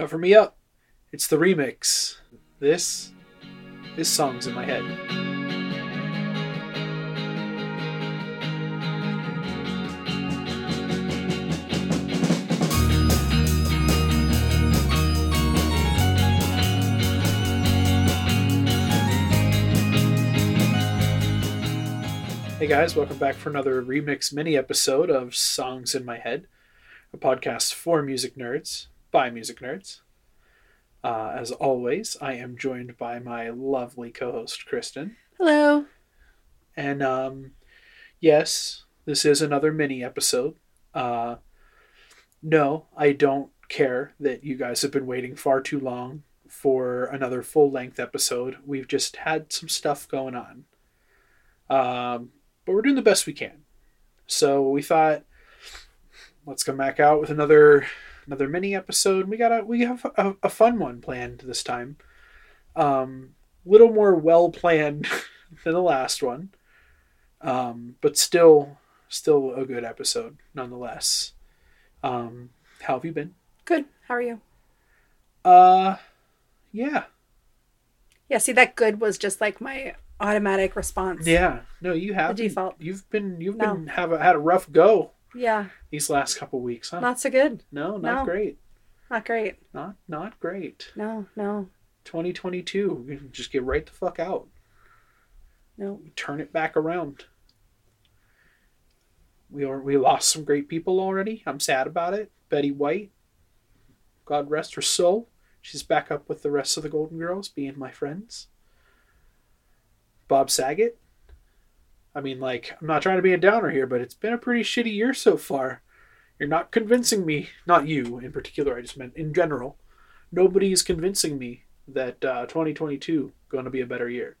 Cover Me Up. It's the remix. This is Songs in My Head. Hey guys, welcome back for another remix mini episode of Songs in My Head, a podcast for music nerds by music nerds. Uh, as always, I am joined by my lovely co host, Kristen. Hello. And um, yes, this is another mini episode. Uh, no, I don't care that you guys have been waiting far too long for another full length episode. We've just had some stuff going on. Um, but we're doing the best we can. So we thought, let's come back out with another another mini episode. We got a we have a, a fun one planned this time. Um, little more well planned than the last one, um, but still still a good episode nonetheless. Um, how have you been? Good. How are you? Uh, yeah, Yeah, see that good was just like my automatic response. yeah. No, you have The default. You've been you've No. been have a, had a rough go Yeah. these last couple weeks, huh? Not so good. no, not no. great. Not great. Not not great. No, no, 2022. You Just get right the fuck out. no. Turn it back around. We are we lost some great people already. I'm sad about it. Betty White, God rest her soul. She's back up with the rest of the Golden Girls, being my friends. Bob Saget. I mean, like, I'm not trying to be a downer here, but it's been a pretty shitty year so far. You're not convincing me, not you in particular, I just meant in general. Nobody's convincing me that uh, 2022 going to be a better year.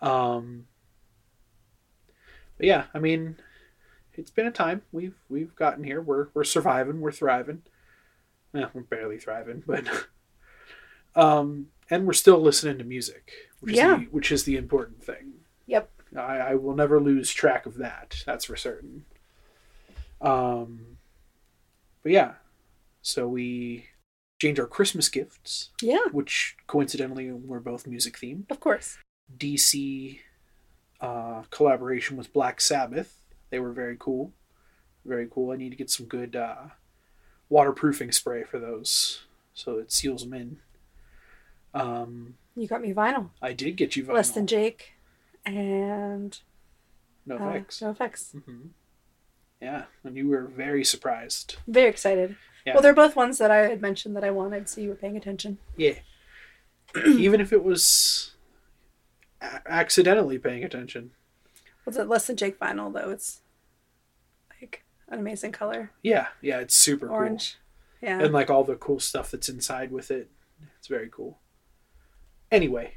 Um, but yeah, I mean, it's been a time. We've we've gotten here. We're we're surviving. We're thriving. Yeah, we're barely thriving, but um, and we're still listening to music, which Yeah. is the, which is the important thing. Yep. I, I will never lose track of that. That's for certain. Um, but yeah, so we changed our Christmas gifts, Yeah, which coincidentally were both music themed. of course. DC uh, collaboration with Black Sabbath. They were very cool. Very cool. I need to get some good uh, waterproofing spray for those so it seals them in. Um, You got me vinyl. I did get you vinyl. Less than Jake and no uh, effects. NOFX. hmm Yeah, and you were very surprised. Very excited. Yeah. Well, they're both ones that I had mentioned that I wanted, so you were paying attention. Yeah. Even if it was a- accidentally paying attention. Was it less than Jake vinyl though? It's like an amazing color, Yeah, yeah, it's super orange. Yeah. And like all the cool stuff that's inside with it. It's very cool. Anyway,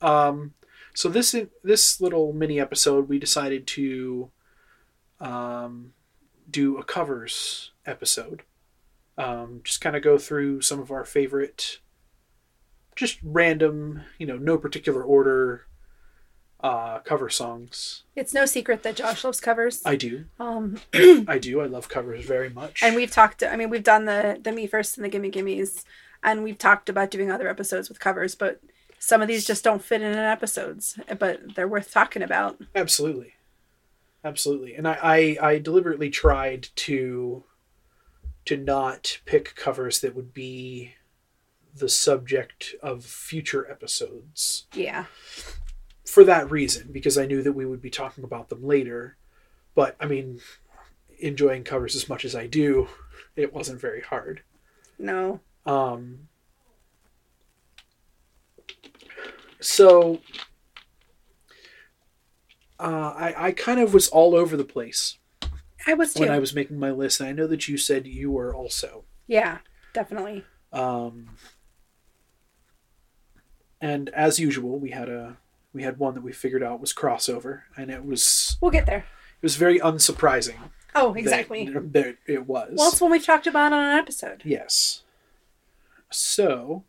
um so this this little mini episode we decided to um do a covers episode. Um just kind of go through some of our favorite just random, you know, no particular order uh cover songs. it's no secret that Josh loves covers. I do. Um, I do. I love covers very much. and we've talked. I mean, we've done the the me first and the gimme gimmes, and we've talked about doing other episodes with covers, but some of these just don't fit in in episodes, but they're worth talking about. Absolutely. Absolutely. And I, I, I deliberately tried to to not pick covers that would be the subject of future episodes Yeah. for that reason, because I knew that we would be talking about them later. But I mean, enjoying covers as much as I do, it wasn't very hard. No. Um, so uh, I, I kind of was all over the place I was too. when I was making my list, and I know that you said you were also. yeah, definitely. Um, and as usual, we had a we had one that we figured out was crossover, and it was We'll get there. it was very unsurprising. Oh, that- exactly. That, it was. Well, it's one we've talked about on an episode. Yes. So,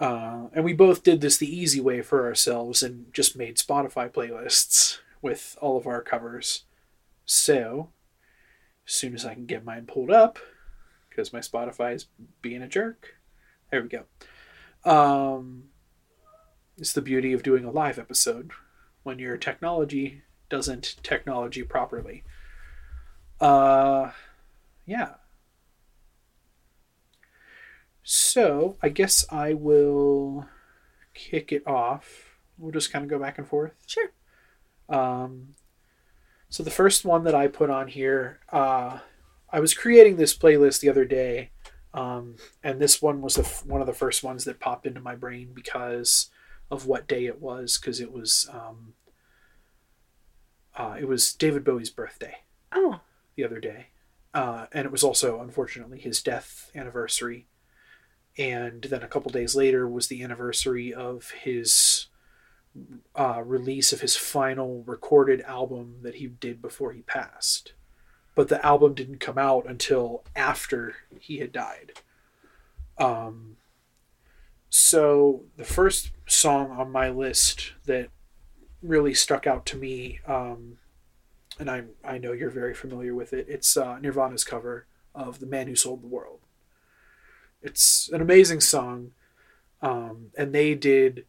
uh, and we both did this the easy way for ourselves and just made Spotify playlists with all of our covers. So, as soon as I can get mine pulled up, because my Spotify is being a jerk. There we go. Um, it's the beauty of doing a live episode when your technology doesn't technology properly. Uh, yeah. So I guess I will kick it off. We'll just kind of go back and forth. Sure. Um, so the first one that I put on here, uh, I was creating this playlist the other day, um, and this one was the f- one of the first ones that popped into my brain because of what day it was. Because it was um, uh, it was David Bowie's birthday Oh, the other day, uh, and it was also unfortunately his death anniversary. And then a couple days later was the anniversary of his uh, release of his final recorded album that he did before he passed. But the album didn't come out until after he had died. Um, so the first song on my list that really stuck out to me, um, and I I know you're very familiar with it. It's uh, Nirvana's cover of "The Man Who Sold the World." It's an amazing song, um, and they did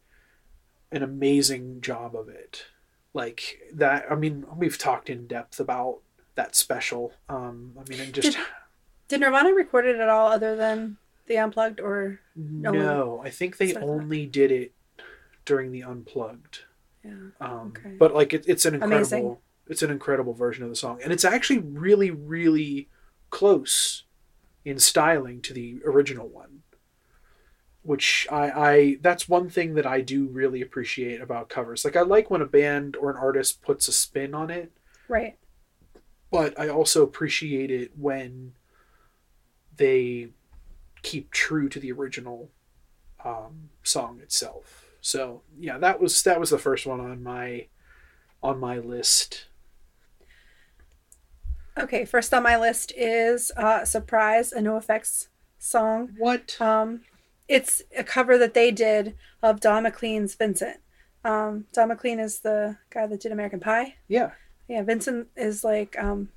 an amazing job of it. Like that, I mean, we've talked in depth about that special. Um, I mean, and just Did- did Nirvana record it at all other than the unplugged or no, I think they That's what I thought. only did it during the unplugged. yeah? Um, Okay. But like it, it's an incredible, Amazing. it's an incredible version of the song, and it's actually really, really close in styling to the original one. Which I, I that's one thing that I do really appreciate about covers. Like I like when a band or an artist puts a spin on it, Right. but I also appreciate it when they keep true to the original um, song itself. So yeah, that was that was the first one on my on my list. Okay. First on my list is uh, "Surprise," a NOFX song. What? Um, it's a cover that they did of Don McLean's "Vincent." Um, Don McLean is the guy that did American Pie. Yeah, Yeah, Vincent is like um,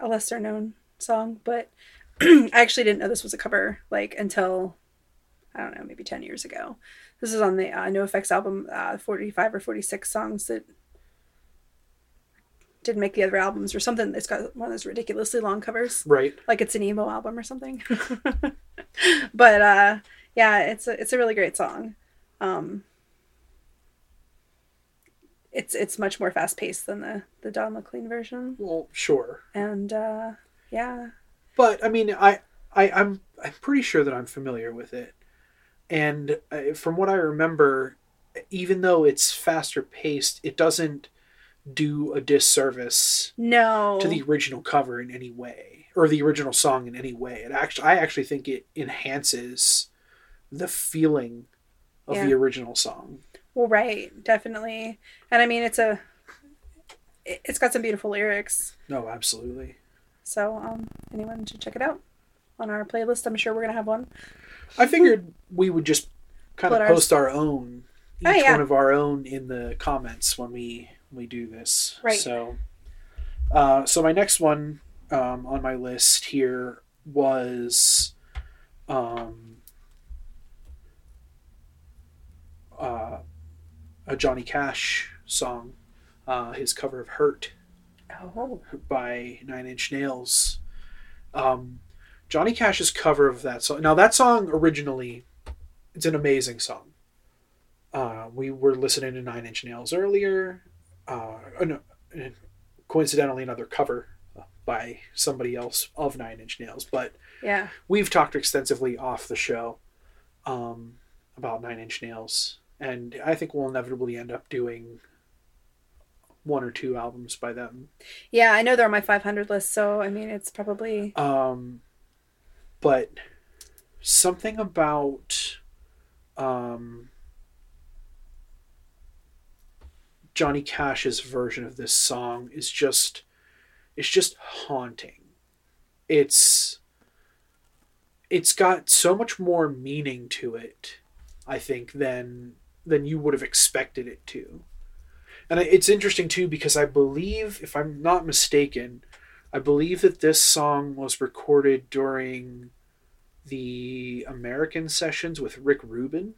a lesser known song, but I actually didn't know this was a cover like until I don't know, maybe ten years ago. This is on the uh, NOFX album, uh, forty five or forty six songs that didn't make the other albums or something. It's got one of those ridiculously long covers, right. like it's an emo album or something. but uh, yeah, it's a it's a really great song. Um, it's it's much more fast paced than the the Don McLean version, Well, sure, and uh, yeah, but I mean, I, I I'm I'm pretty sure that I'm familiar with it, and uh, from what I remember, even though it's faster paced, it doesn't do a disservice no, to the original cover in any way or the original song in any way. It actually, I actually think it enhances the feeling of Yeah. the original song. well, right, definitely, and I mean it's a it- it's got some beautiful lyrics, No, absolutely. so um, anyone should check it out on our playlist. I'm sure we're gonna have one. I figured we would just kind of Put ours- post our own, each Oh, yeah. one of our own in the comments when we we do this. Right. So, uh, so my next one um, on my list here was, um, uh, a Johnny Cash song, uh, his cover of "Hurt." Oh, by Nine Inch Nails. Um, Johnny Cash's cover of that song. Now that song originally, it's an amazing song. Uh, we were listening to Nine Inch Nails earlier. Uh, no, coincidentally, another cover by somebody else of Nine Inch Nails. But yeah, we've talked extensively off the show um, about Nine Inch Nails, and I think we'll inevitably end up doing one or two albums by them. yeah. I know they're on my 500 list, so I mean it's probably Um, but something about um, Johnny Cash's version of this song is just it's just haunting. It's it's got so much more meaning to it, I think, than than you would have expected it to. And it's interesting too because I believe, if I'm not mistaken, I believe that this song was recorded during the American sessions with Rick Rubin.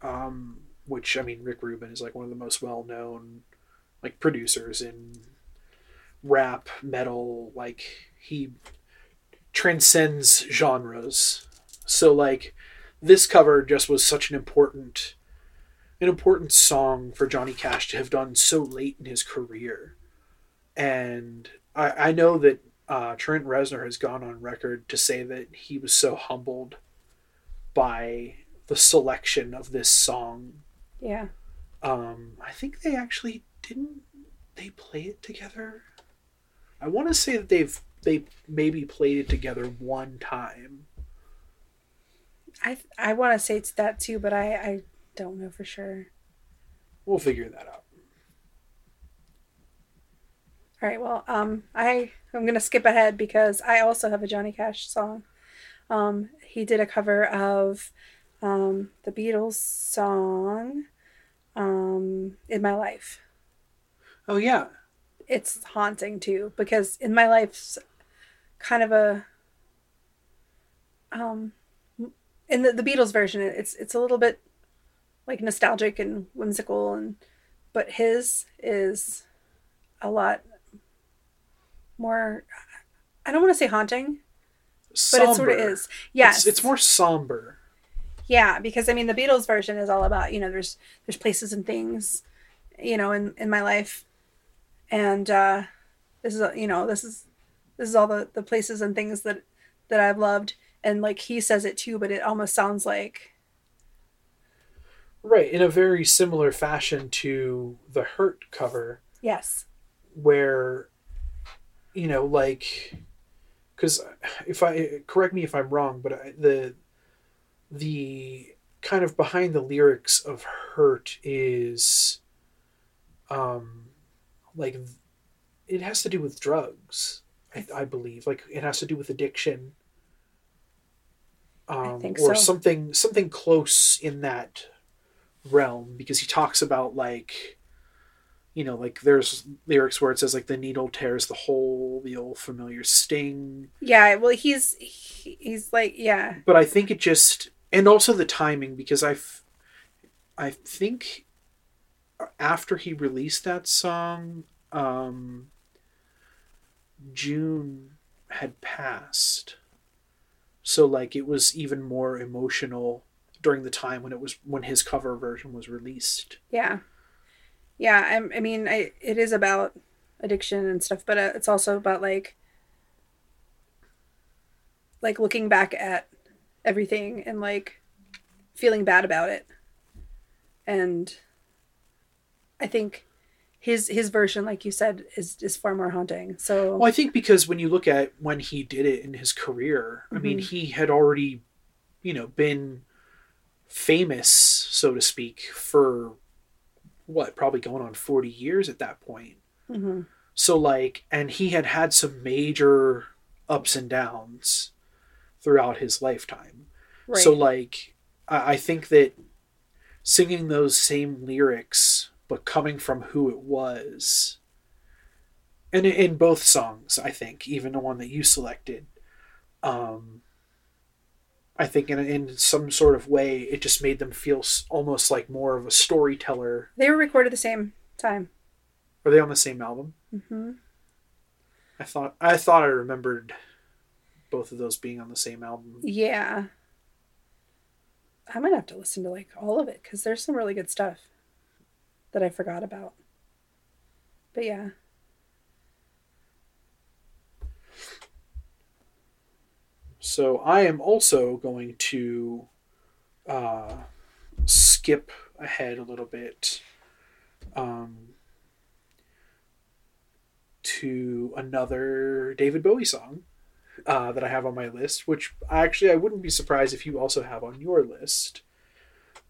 Um, which I mean, Rick Rubin is like one of the most well known like producers in rap, metal. Like he transcends genres. So like this cover just was such an important an important song for Johnny Cash to have done so late in his career. And I, I know that uh, Trent Reznor has gone on record to say that he was so humbled by the selection of this song. Yeah. Um, I think they actually didn't they play it together. I want to say that they've they maybe played it together one time. I I want to say it's that too, but I I don't know for sure. We'll figure that out. All right. Well, um, I I'm gonna skip ahead because I also have a Johnny Cash song. Um, he did a cover of um, the Beatles song um, "In My Life." Oh yeah, it's haunting too because "In My Life's kind of a um in the, the Beatles version it's it's a little bit like nostalgic and whimsical and but his is a lot more I don't want to say haunting somber. but it sort of is yes it's, it's more somber yeah because I mean the Beatles version is all about you know there's there's places and things you know in in my life. And uh this is you know this is this is all the the places and things that that I've loved. And like he says it too but it almost sounds like right in a very similar fashion to the hurt cover. Yes. Where you know like because if i correct me if i'm wrong but I, the the kind of behind the lyrics of hurt is um like it has to do with drugs I, I believe. Like it has to do with addiction. Um, or so. something something close in that realm because he talks about like you know like there's lyrics where it says like the needle tears the hole the old familiar sting. Yeah well he's he's like yeah. But i think it just and also the timing because i i think after he released that song um june had passed so like it was even more emotional during the time when it was when his cover version was released. Yeah, yeah. I, I mean, I, it is about addiction and stuff, but uh, it's also about like like looking back at everything and like feeling bad about it. And I think his his version, like you said, is is far more haunting. So well, I think because when you look at when he did it in his career, mm-hmm. I mean, mm-hmm. he had already, you know, been famous, so to speak, for what probably going on forty years at that point. Mm-hmm. So like, and he had had some major ups and downs throughout his lifetime. Right. So like, I, I think that singing those same lyrics but coming from who it was. And in both songs, I think, even the one that you selected, um, I think in, in some sort of way, it just made them feel almost like more of a storyteller. They were recorded the same time. Are they on the same album? Mm-hmm. I thought I thought I remembered both of those being on the same album. Yeah. I might have to listen to like all of it because there's some really good stuff that I forgot about. But yeah. So I am also going to uh, skip ahead a little bit um, to another David Bowie song uh, that I have on my list, which actually I wouldn't be surprised if you also have on your list.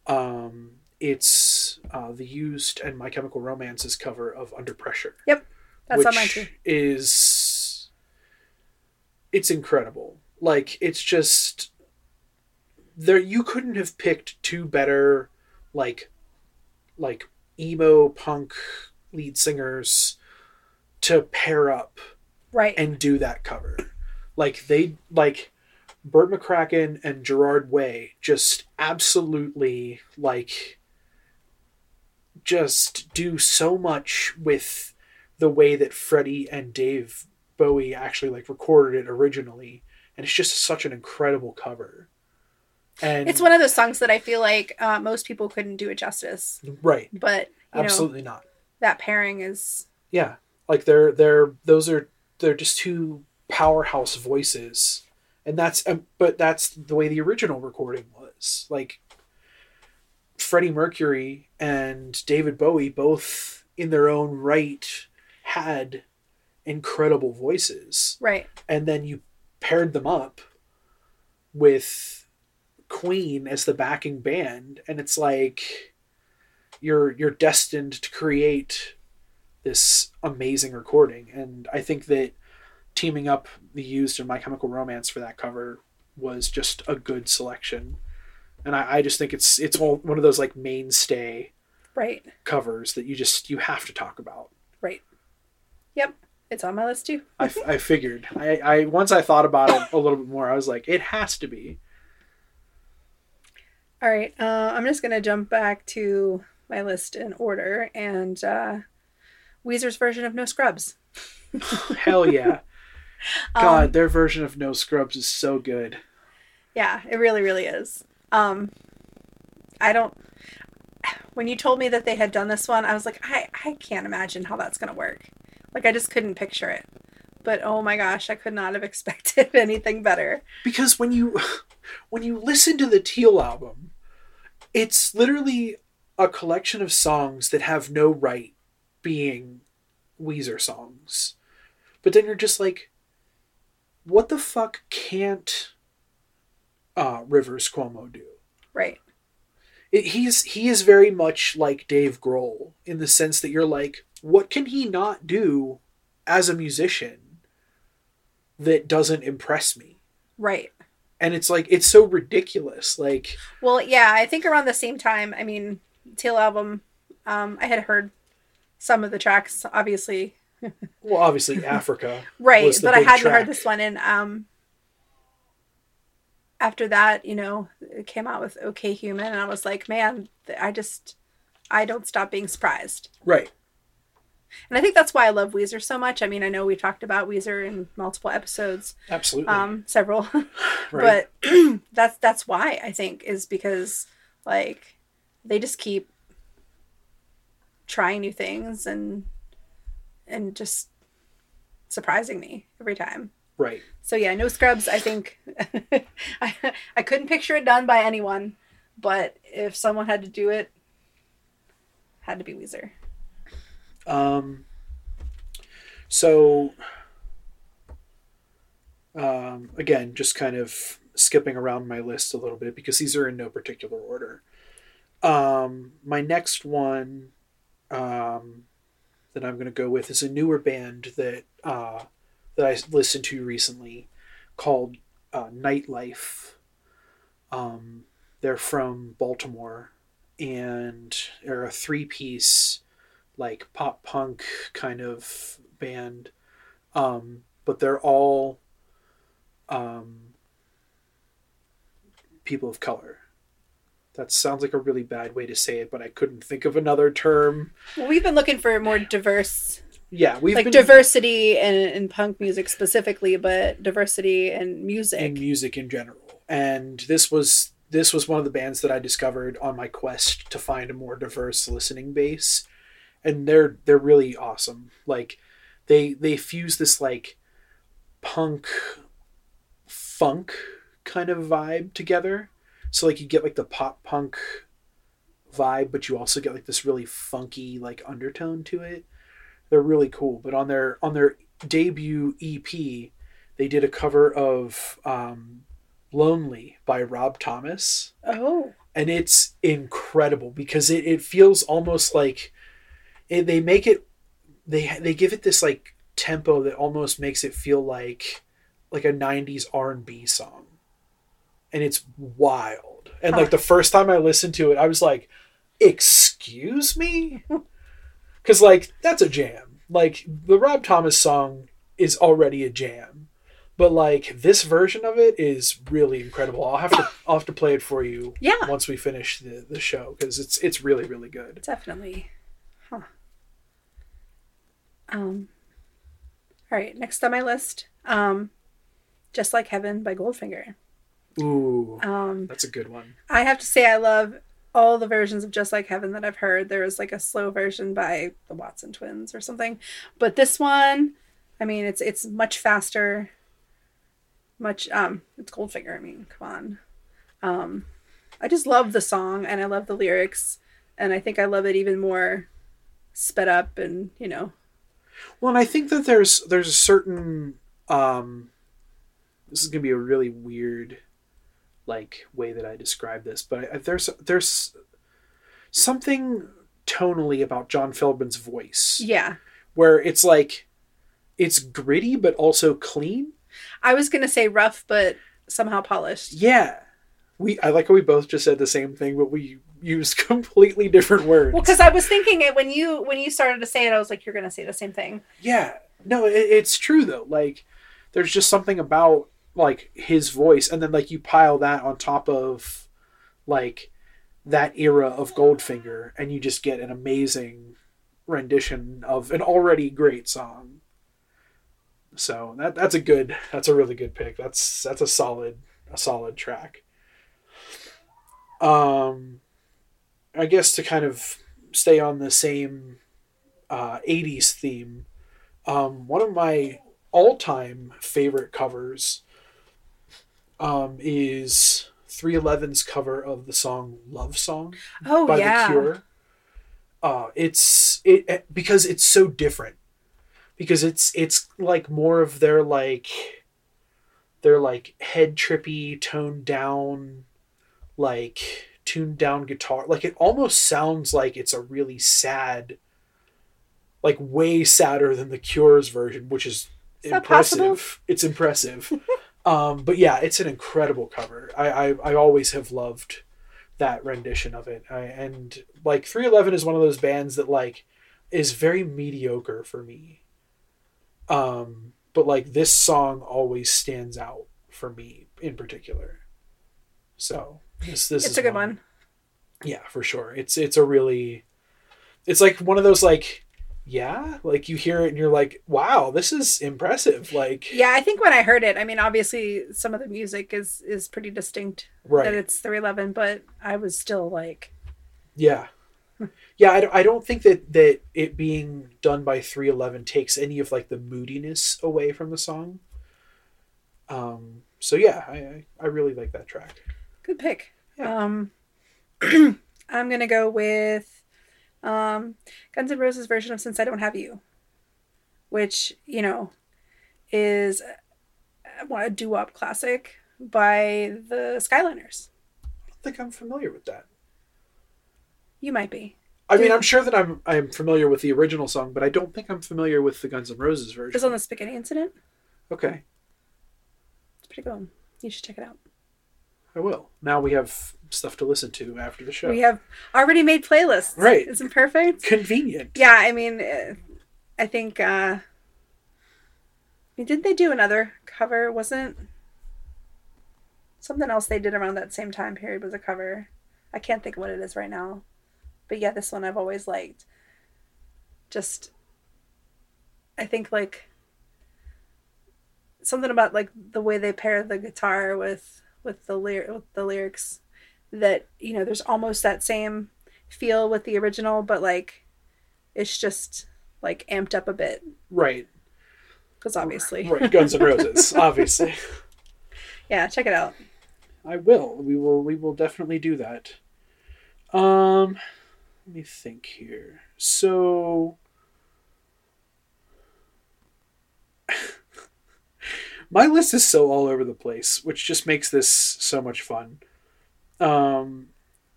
Um, it's uh, the used and My Chemical Romance's cover of Under Pressure. Yep, that's on mine too. Is it's incredible. Like it's just there. You couldn't have picked two better, like, like emo punk lead singers to pair up Right. and do that cover. Like they like Bert McCracken and Gerard Way just absolutely like just do so much with the way that Freddie and Dave Bowie actually like recorded it originally and it's just such an incredible cover. And it's one of those songs that I feel like uh, most people couldn't do it justice. right, But you know absolutely not. that pairing is Yeah, like they're they're those are they're just two powerhouse voices, and that's um, but that's the way the original recording was. Like Freddie Mercury and David Bowie both in their own right had incredible voices, right. and then you paired them up with Queen as the backing band, and it's like you're you're destined to create this amazing recording. And I think that teaming up the used and My Chemical Romance for that cover was just a good selection. And I, I just think it's it's all, one of those like mainstay Right. covers that you just you have to talk about. Right. Yep. It's on my list too. I, f- I figured. I, I once I thought about it a little bit more, I was like, it has to be. All right. Uh, I'm just going to jump back to my list in order and uh, Weezer's version of No Scrubs. Hell yeah. Um, God, their version of No Scrubs is so good. Yeah, it really, really is. Um, I don't. When you told me that they had done this one, I was like, I, I can't imagine how that's going to work. Like, I just couldn't picture it. But oh my gosh, I could not have expected anything better. Because when you when you listen to the Teal album, it's literally a collection of songs that have no right being Weezer songs. But then you're just like, what the fuck can't uh, Rivers Cuomo do? Right. it, he's he is very much like Dave Grohl in the sense that you're like, what can he not do as a musician that doesn't impress me? Right. And it's like it's so ridiculous. Like, Well, yeah, I think around the same time, I mean, Teal album, um, I had heard some of the tracks, obviously. Well, obviously Africa, Right, but I hadn't track. heard this one. And um, after that, you know, it came out with OK Human, and I was like, man, I just, I don't stop being surprised. right? And I think that's why I love Weezer so much. I mean, I know we talked about Weezer in multiple episodes, Absolutely, um, several, right? but that's that's why I think is because like they just keep trying new things and and just surprising me every time. right. So yeah, no scrubs. I think I I couldn't picture it done by anyone, but if someone had to do it, had to be Weezer. Um, so, um, again, just kind of skipping around my list a little bit because these are in no particular order. Um, my next one um, that I'm going to go with is a newer band that uh, that I listened to recently called uh, Nightlife. Um, they're from Baltimore and they're a three piece like pop punk kind of band um, but they're all um, people of color that sounds like a really bad way to say it but i couldn't think of another term. Well, we've been looking for more diverse, yeah we've like been diversity in, in punk music specifically, but diversity in music. in music in general. And this was this was one of the bands that i discovered on my quest to find a more diverse listening base. And they're they're really awesome. Like they they fuse this like punk funk kind of vibe together so like you get like the pop punk vibe but you also get like this really funky like undertone to it. They're really cool but on their on their debut ep they did a cover of um, lonely by rob thomas. Oh, and it's incredible because it, it feels almost like it, they make it they they give it this like tempo that almost makes it feel like like a 90s r&b song and it's wild and like the first time i listened to it i was like excuse me because like that's a jam like the rob thomas song is already a jam. But like this version of it is really incredible. I'll have to I'll have to play it for you Yeah. once we finish the, the show because it's it's really really good. Definitely. Huh. Um. All right. Next on my list, um, "Just Like Heaven" by Goldfinger. Ooh, Um, that's a good one. I have to say I love all the versions of Just Like Heaven that I've heard. There was like a slow version by the Watson twins or something. But this one, I mean, it's it's much faster. Much um it's Goldfinger, I mean, come on. Um I just love the song and I love the lyrics and I think I love it even more sped up and, you know. Well, and I think that there's there's a certain um this is gonna be a really weird like way that I describe this, but I, there's there's something tonally about John Feldmann's voice Yeah. where it's like it's gritty but also clean. I was going to say rough but somehow polished. Yeah, we I like how we both just said the same thing, but we use completely different words. Well, cuz I was thinking it when you when you started to say it I was like you're going to say the same thing. Yeah, no, it, it's true though. Like, there's just something about like his voice, and then like you pile that on top of like that era of Goldfinger, and you just get an amazing rendition of an already great song. So that that's a good, that's a really good pick. That's that's a solid a solid track. Um, I guess to kind of stay on the same uh, 80s theme, um, one of my all-time favorite covers um, is 311's cover of the song "Love Song" Oh by yeah. The Cure. Uh, it's it it- because it's so different. Because it's it's like more of their like their like head trippy, toned down, like tuned down guitar. Like it almost sounds like it's a really sad, like way sadder than the Cure's version, which is Is impressive. It's impressive. um, but yeah, it's an incredible cover. I, I I always have loved that rendition of it. I, and like 311 is one of those bands that like is very mediocre for me. Um, but like this song always stands out for me in particular. So this this It's is a good one. Yeah, for sure. It's it's a really it's like one of those like yeah, like you hear it and you're like, wow, this is impressive. Like Yeah, I think when I heard it, I mean, obviously some of the music is is pretty distinct right. that it's 311, but I was still like, Yeah. Yeah, I don't, I don't think that, that it being done by 311 takes any of like the moodiness away from the song. Um, so yeah, I, I, I really like that track. good pick. Yeah. Um, I'm gonna go with um, Guns N' Roses version of "Since I Don't Have You," which you know is a, a doo-wop classic by the Skyliners. I don't think I'm familiar with that. You might be. I mean. I'm sure that I'm I'm familiar with the original song, but I don't think I'm familiar with the Guns N' Roses It version. was on the Spaghetti Incident. Okay, It's pretty good. You should check it out. I will. Now we have stuff to listen to after the show. We have already made playlists. Right. Isn't perfect? Convenient. Yeah, I mean, uh, I think. Uh, I mean, didn't they do another cover? Wasn't something else they did around that same time period was a cover? I can't think of what it is right now, but yeah, this one I've always liked. Just, I think like something about like the way they pair the guitar with with the lyr- with the lyrics that you know there's almost that same feel with the original but like it's just like amped up a bit Right. because obviously Right. Guns N' Roses, obviously. yeah check it out I will. We will. We will definitely do that. Um, let me think here. So, my list is so all over the place, which just makes this so much fun. Um,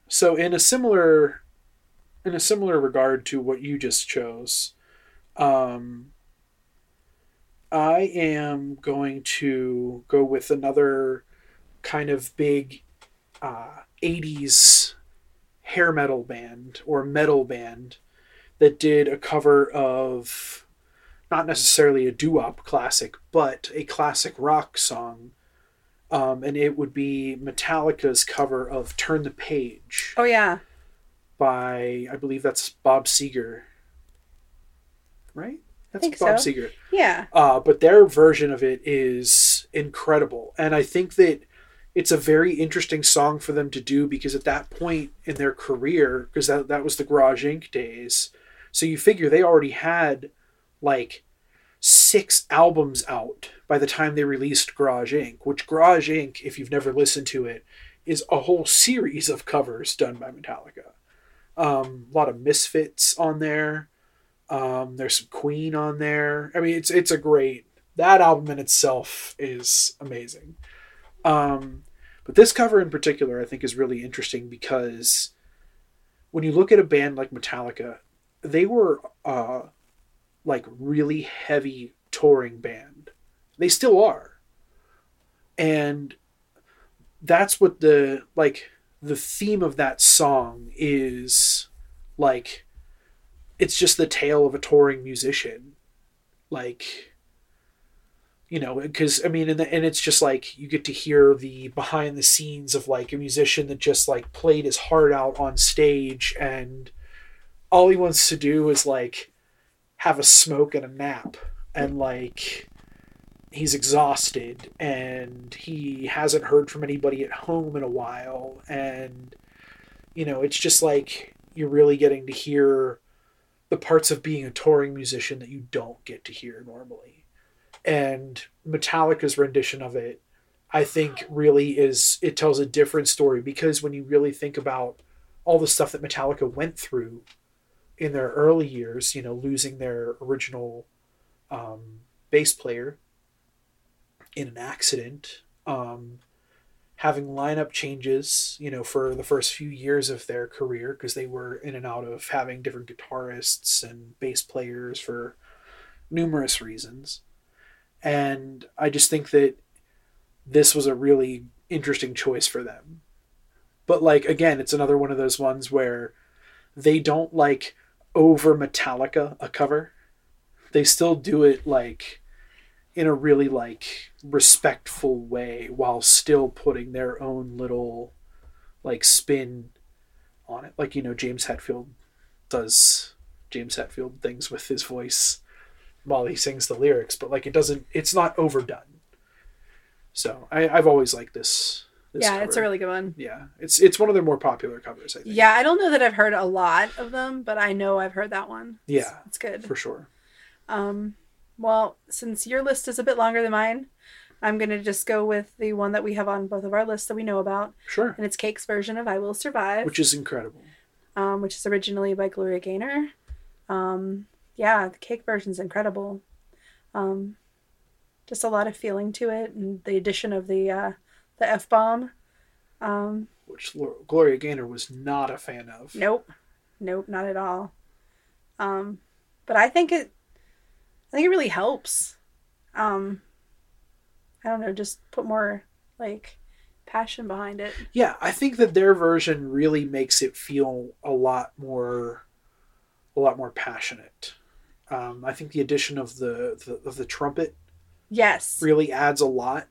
so in a similar, in a similar regard to what you just chose, um, I am going to go with another kind of big uh, 80s hair metal band or metal band that did a cover of not necessarily a doo-wop classic, but a classic rock song. Um, and it would be Metallica's cover of "Turn the Page" Oh yeah. by I believe that's Bob Seger. Right? That's Bob so. Seger. Yeah. Uh, but their version of it is incredible. And I think that it's a very interesting song for them to do because at that point in their career, because that, that was the Garage Inc. days, so you figure they already had like six albums out by the time they released Garage Inc., which Garage Inc., if you've never listened to it, is a whole series of covers done by Metallica. Um, a lot of Misfits on there. Um, there's some Queen on there. I mean, it's it's a great that album in itself is amazing. Um, but this cover in particular, I think, is really interesting because when you look at a band like Metallica, they were uh, like really heavy touring band. They still are, and that's what the like the theme of that song is like it's just the tale of a touring musician like you know because i mean and, the, and it's just like you get to hear the behind the scenes of like a musician that just like played his heart out on stage and all he wants to do is like have a smoke and a nap and like he's exhausted and he hasn't heard from anybody at home in a while and you know it's just like you're really getting to hear the parts of being a touring musician that you don't get to hear normally. And Metallica's rendition of it, I think, really is it tells a different story because when you really think about all the stuff that Metallica went through in their early years, you know, losing their original um, bass player in an accident, um, having lineup changes, you know, for the first few years of their career because they were in and out of having different guitarists and bass players for numerous reasons. And I just think that this was a really interesting choice for them. But like again, it's another one of those ones where they don't like over Metallica a cover. They still do it like in a really like respectful way while still putting their own little like spin on it like you know james hetfield does james hetfield things with his voice while he sings the lyrics but like it doesn't it's not overdone so I, i've always liked this, yeah, it's a really good one. yeah it's it's one of their more popular covers i think Yeah, I don't know that I've heard a lot of them, but I know I've heard that one. It's- Yeah, it's good. for sure Um, well, since your list is a bit longer than mine, I'm gonna just go with the one that we have on both of our lists that we know about, sure and it's Cake's version of "I Will Survive," which is incredible um, which is originally by Gloria Gaynor. Um, yeah, the Cake version's incredible. Um, just a lot of feeling to it, and the addition of the uh, the f bomb. Um, which gloria gaynor was not a fan of Nope. Nope, not at all. Um, but I think it I think it really helps. Um I don't know, just put more like passion behind it. Yeah, I think that their version really makes it feel a lot more, a lot more passionate. Um, I think the addition of the, the of the trumpet Yes. really adds a lot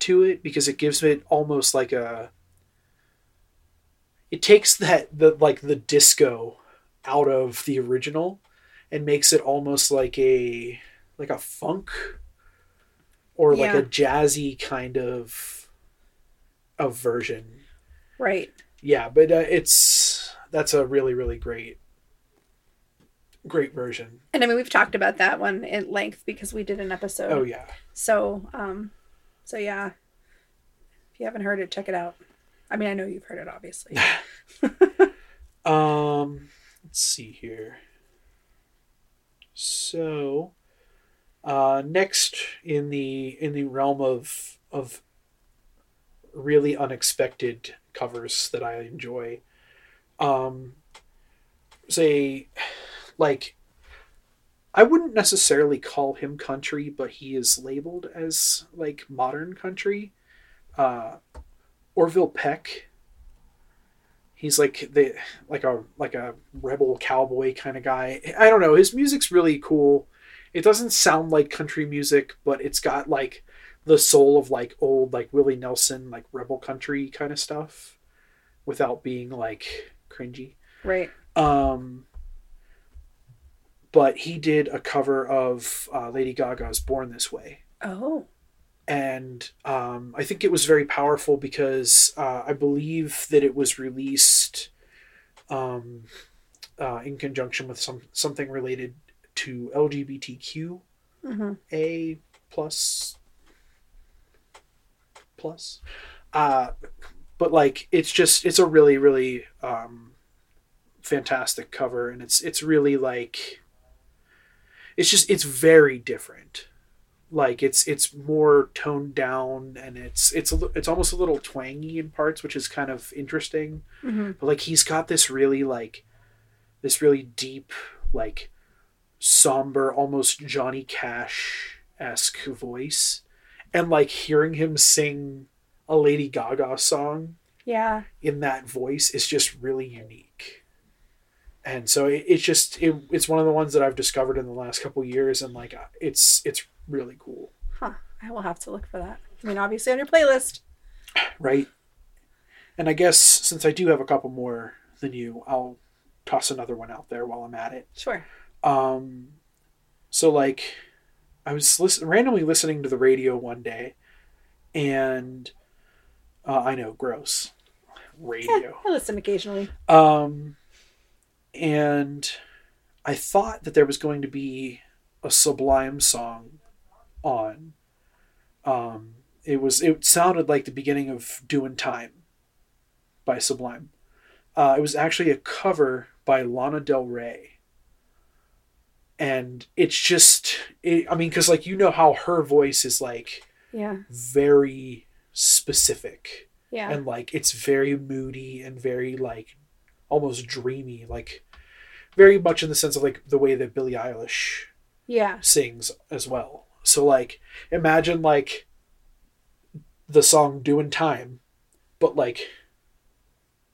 to it because it gives it almost like a. It takes that the like the disco out of the original, and makes it almost like a like a funk, or like a jazzy kind of, of version Right. yeah but uh, it's that's a really really great great version And I mean we've talked about that one at length because we did an episode. oh yeah So um so yeah. If you haven't heard it, check it out. I mean I know you've heard it obviously. um let's see here so uh next in the in the realm of of really unexpected covers that i enjoy um say like I wouldn't necessarily call him country, but he is labeled as like modern country. Uh, Orville Peck. He's like the like a like a rebel cowboy kind of guy. I don't know. His music's really cool. it doesn't sound like country music, but it's got like the soul of like old like Willie Nelson like rebel country kind of stuff without being like cringy. Right. Um but he did a cover of uh, Lady Gaga's Born This Way. Oh. And um, I think it was very powerful because uh, I believe that it was released um, uh, in conjunction with some something related to LGBTQ hmm A plus plus. Uh, but like it's just it's a really really um, fantastic cover, and it's it's really like it's just it's very different. Like it's it's more toned down, and it's it's a, it's almost a little twangy in parts, which is kind of interesting hmm but like he's got this really like this really deep like somber almost johnny cash esque voice and like hearing him sing a lady gaga song Yeah. in that voice is just really unique and so it, it's just it, it's one of the ones that i've discovered in the last couple years and like it's it's really cool Huh. I will have to look for that. I mean, obviously on your playlist. right and i guess since i do have a couple more than you i'll toss another one out there while i'm at it Sure. Um, so like, I was listen- randomly listening to the radio one day, and uh, I know, gross, radio. I listen occasionally. Um, and I thought that there was going to be a Sublime song on. Um, it was. It sounded like the beginning of "Doing Time" by Sublime. Uh, it was actually a cover by Lana Del Rey. And it's just, it, I mean, because like you know how her voice is like Yeah. very specific Yeah. and like it's very moody and very like almost dreamy like very much in the sense of like the way that Billie Eilish yeah. sings as well so like imagine like the song doing time but like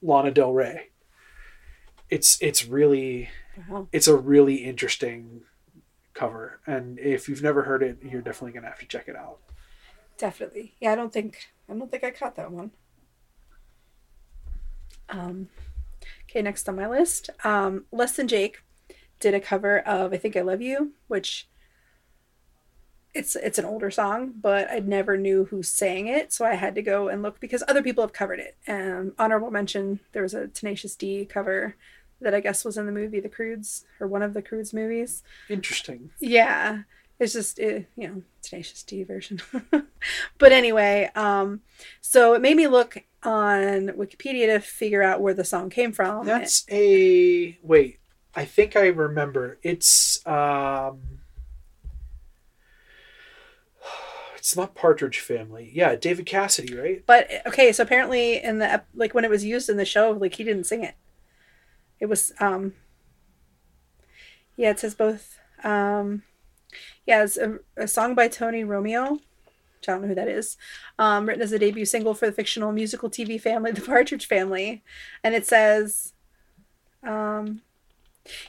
Lana Del Rey it's it's really Wow. it's a really interesting cover and if you've never heard it you're definitely gonna have to check it out Definitely. Yeah, I don't think I don't think I caught that one. Um okay, next on my list. Um Less Than Jake did a cover of I Think I Love You, which it's it's an older song, but I never knew who sang it, so I had to go and look because other people have covered it. Um honorable mention, there was a Tenacious D cover that I guess was in the movie The Croods or one of the Croods movies. interesting Yeah, it's just it, you know Tenacious D version. but anyway, um, so it made me look on Wikipedia to figure out where the song came from. That's a wait. I think I remember. It's um It's not Partridge Family. Yeah, David Cassidy, right? But okay, so apparently in the like when it was used in the show, like he didn't sing it. It was um. Yeah, it says both. Um, yeah, it's a, a song by Tony Romeo. Which I don't know who that is. Um, written as a debut single for the fictional musical TV family, The Partridge Family, and it says, um,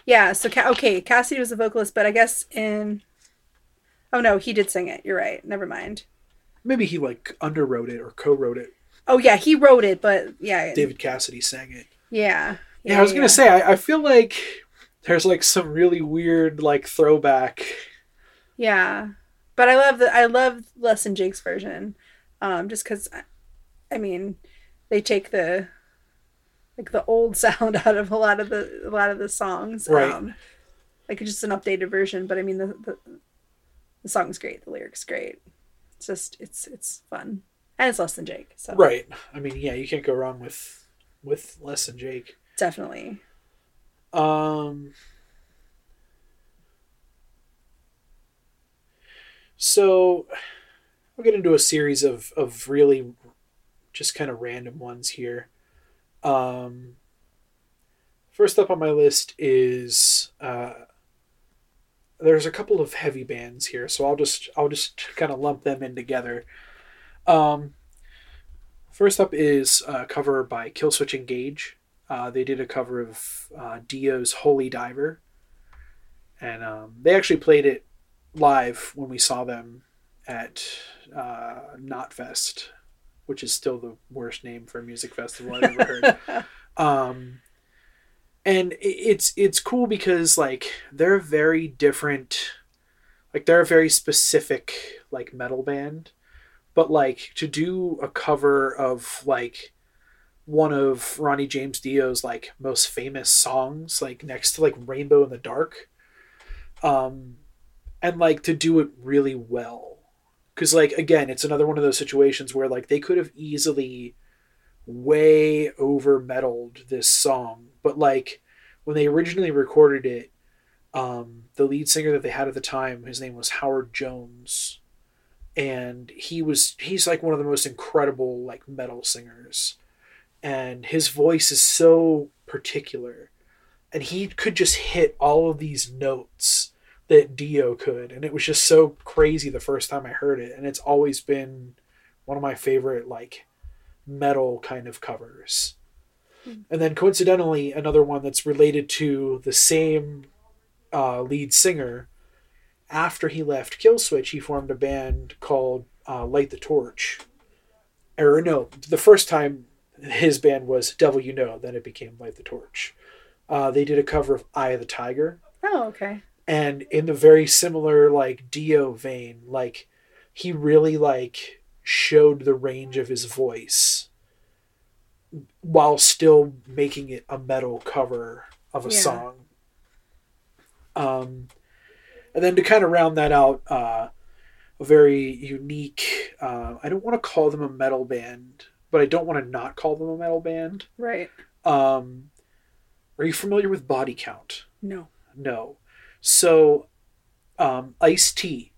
yeah. So Ca- okay, Cassidy was a vocalist, but I guess in. Oh no, he did sing it. You're right. Never mind. Maybe he like underwrote it or co-wrote it. Oh yeah, he wrote it, but yeah, David Cassidy sang it. Yeah. Yeah, I was gonna say I, I feel like there's like some really weird like throwback. Yeah, but I love the I love Less Than Jake's version, um, just because, I mean, they take the like the old sound out of a lot of the a lot of the songs. Right. Um, like just an updated version, but I mean the the, the song's great, the lyrics great. It's just it's it's fun and it's Less Than Jake, so Right. I mean, yeah, you can't go wrong with with Less Than Jake. definitely. Um. So, we'll get into a series of of really just kind of random ones here. Um. First up on my list is uh, there's a couple of heavy bands here, so I'll just I'll just kind of lump them in together. Um. First up is a cover by Killswitch Engage. Uh, they did a cover of uh, Dio's Holy Diver, and um, they actually played it live when we saw them at uh, Knotfest, which is still the worst name for a music festival I've ever heard. um, and it's it's cool because like they're very different, like they're a very specific like metal band, but like to do a cover of like one of Ronnie James Dio's like most famous songs, like next to like Rainbow in the Dark, um, and like to do it really well, because like again, it's another one of those situations where like they could have easily way over metaled this song, but like when they originally recorded it, um, the lead singer that they had at the time, his name was Howard Jones, and he was he's like one of the most incredible like metal singers and his voice is so particular and he could just hit all of these notes that dio could and it was just so crazy the first time i heard it and it's always been one of my favorite like metal kind of covers and then coincidentally another one that's related to the same uh, lead singer after he left killswitch he formed a band called uh, light the torch or no the first time his band was Devil You Know, then it became Light the Torch. Uh, they did a cover of Eye of the Tiger, oh, okay. And in the very similar like Dio vein, like he really like showed the range of his voice while still making it a metal cover of a Yeah. song. Um, and then to kind of round that out, uh, a very unique. Uh, I don't want to call them a metal band, but I don't want to not call them a metal band. Right. Um, are you familiar with Body Count? No. No. So, um, Ice T.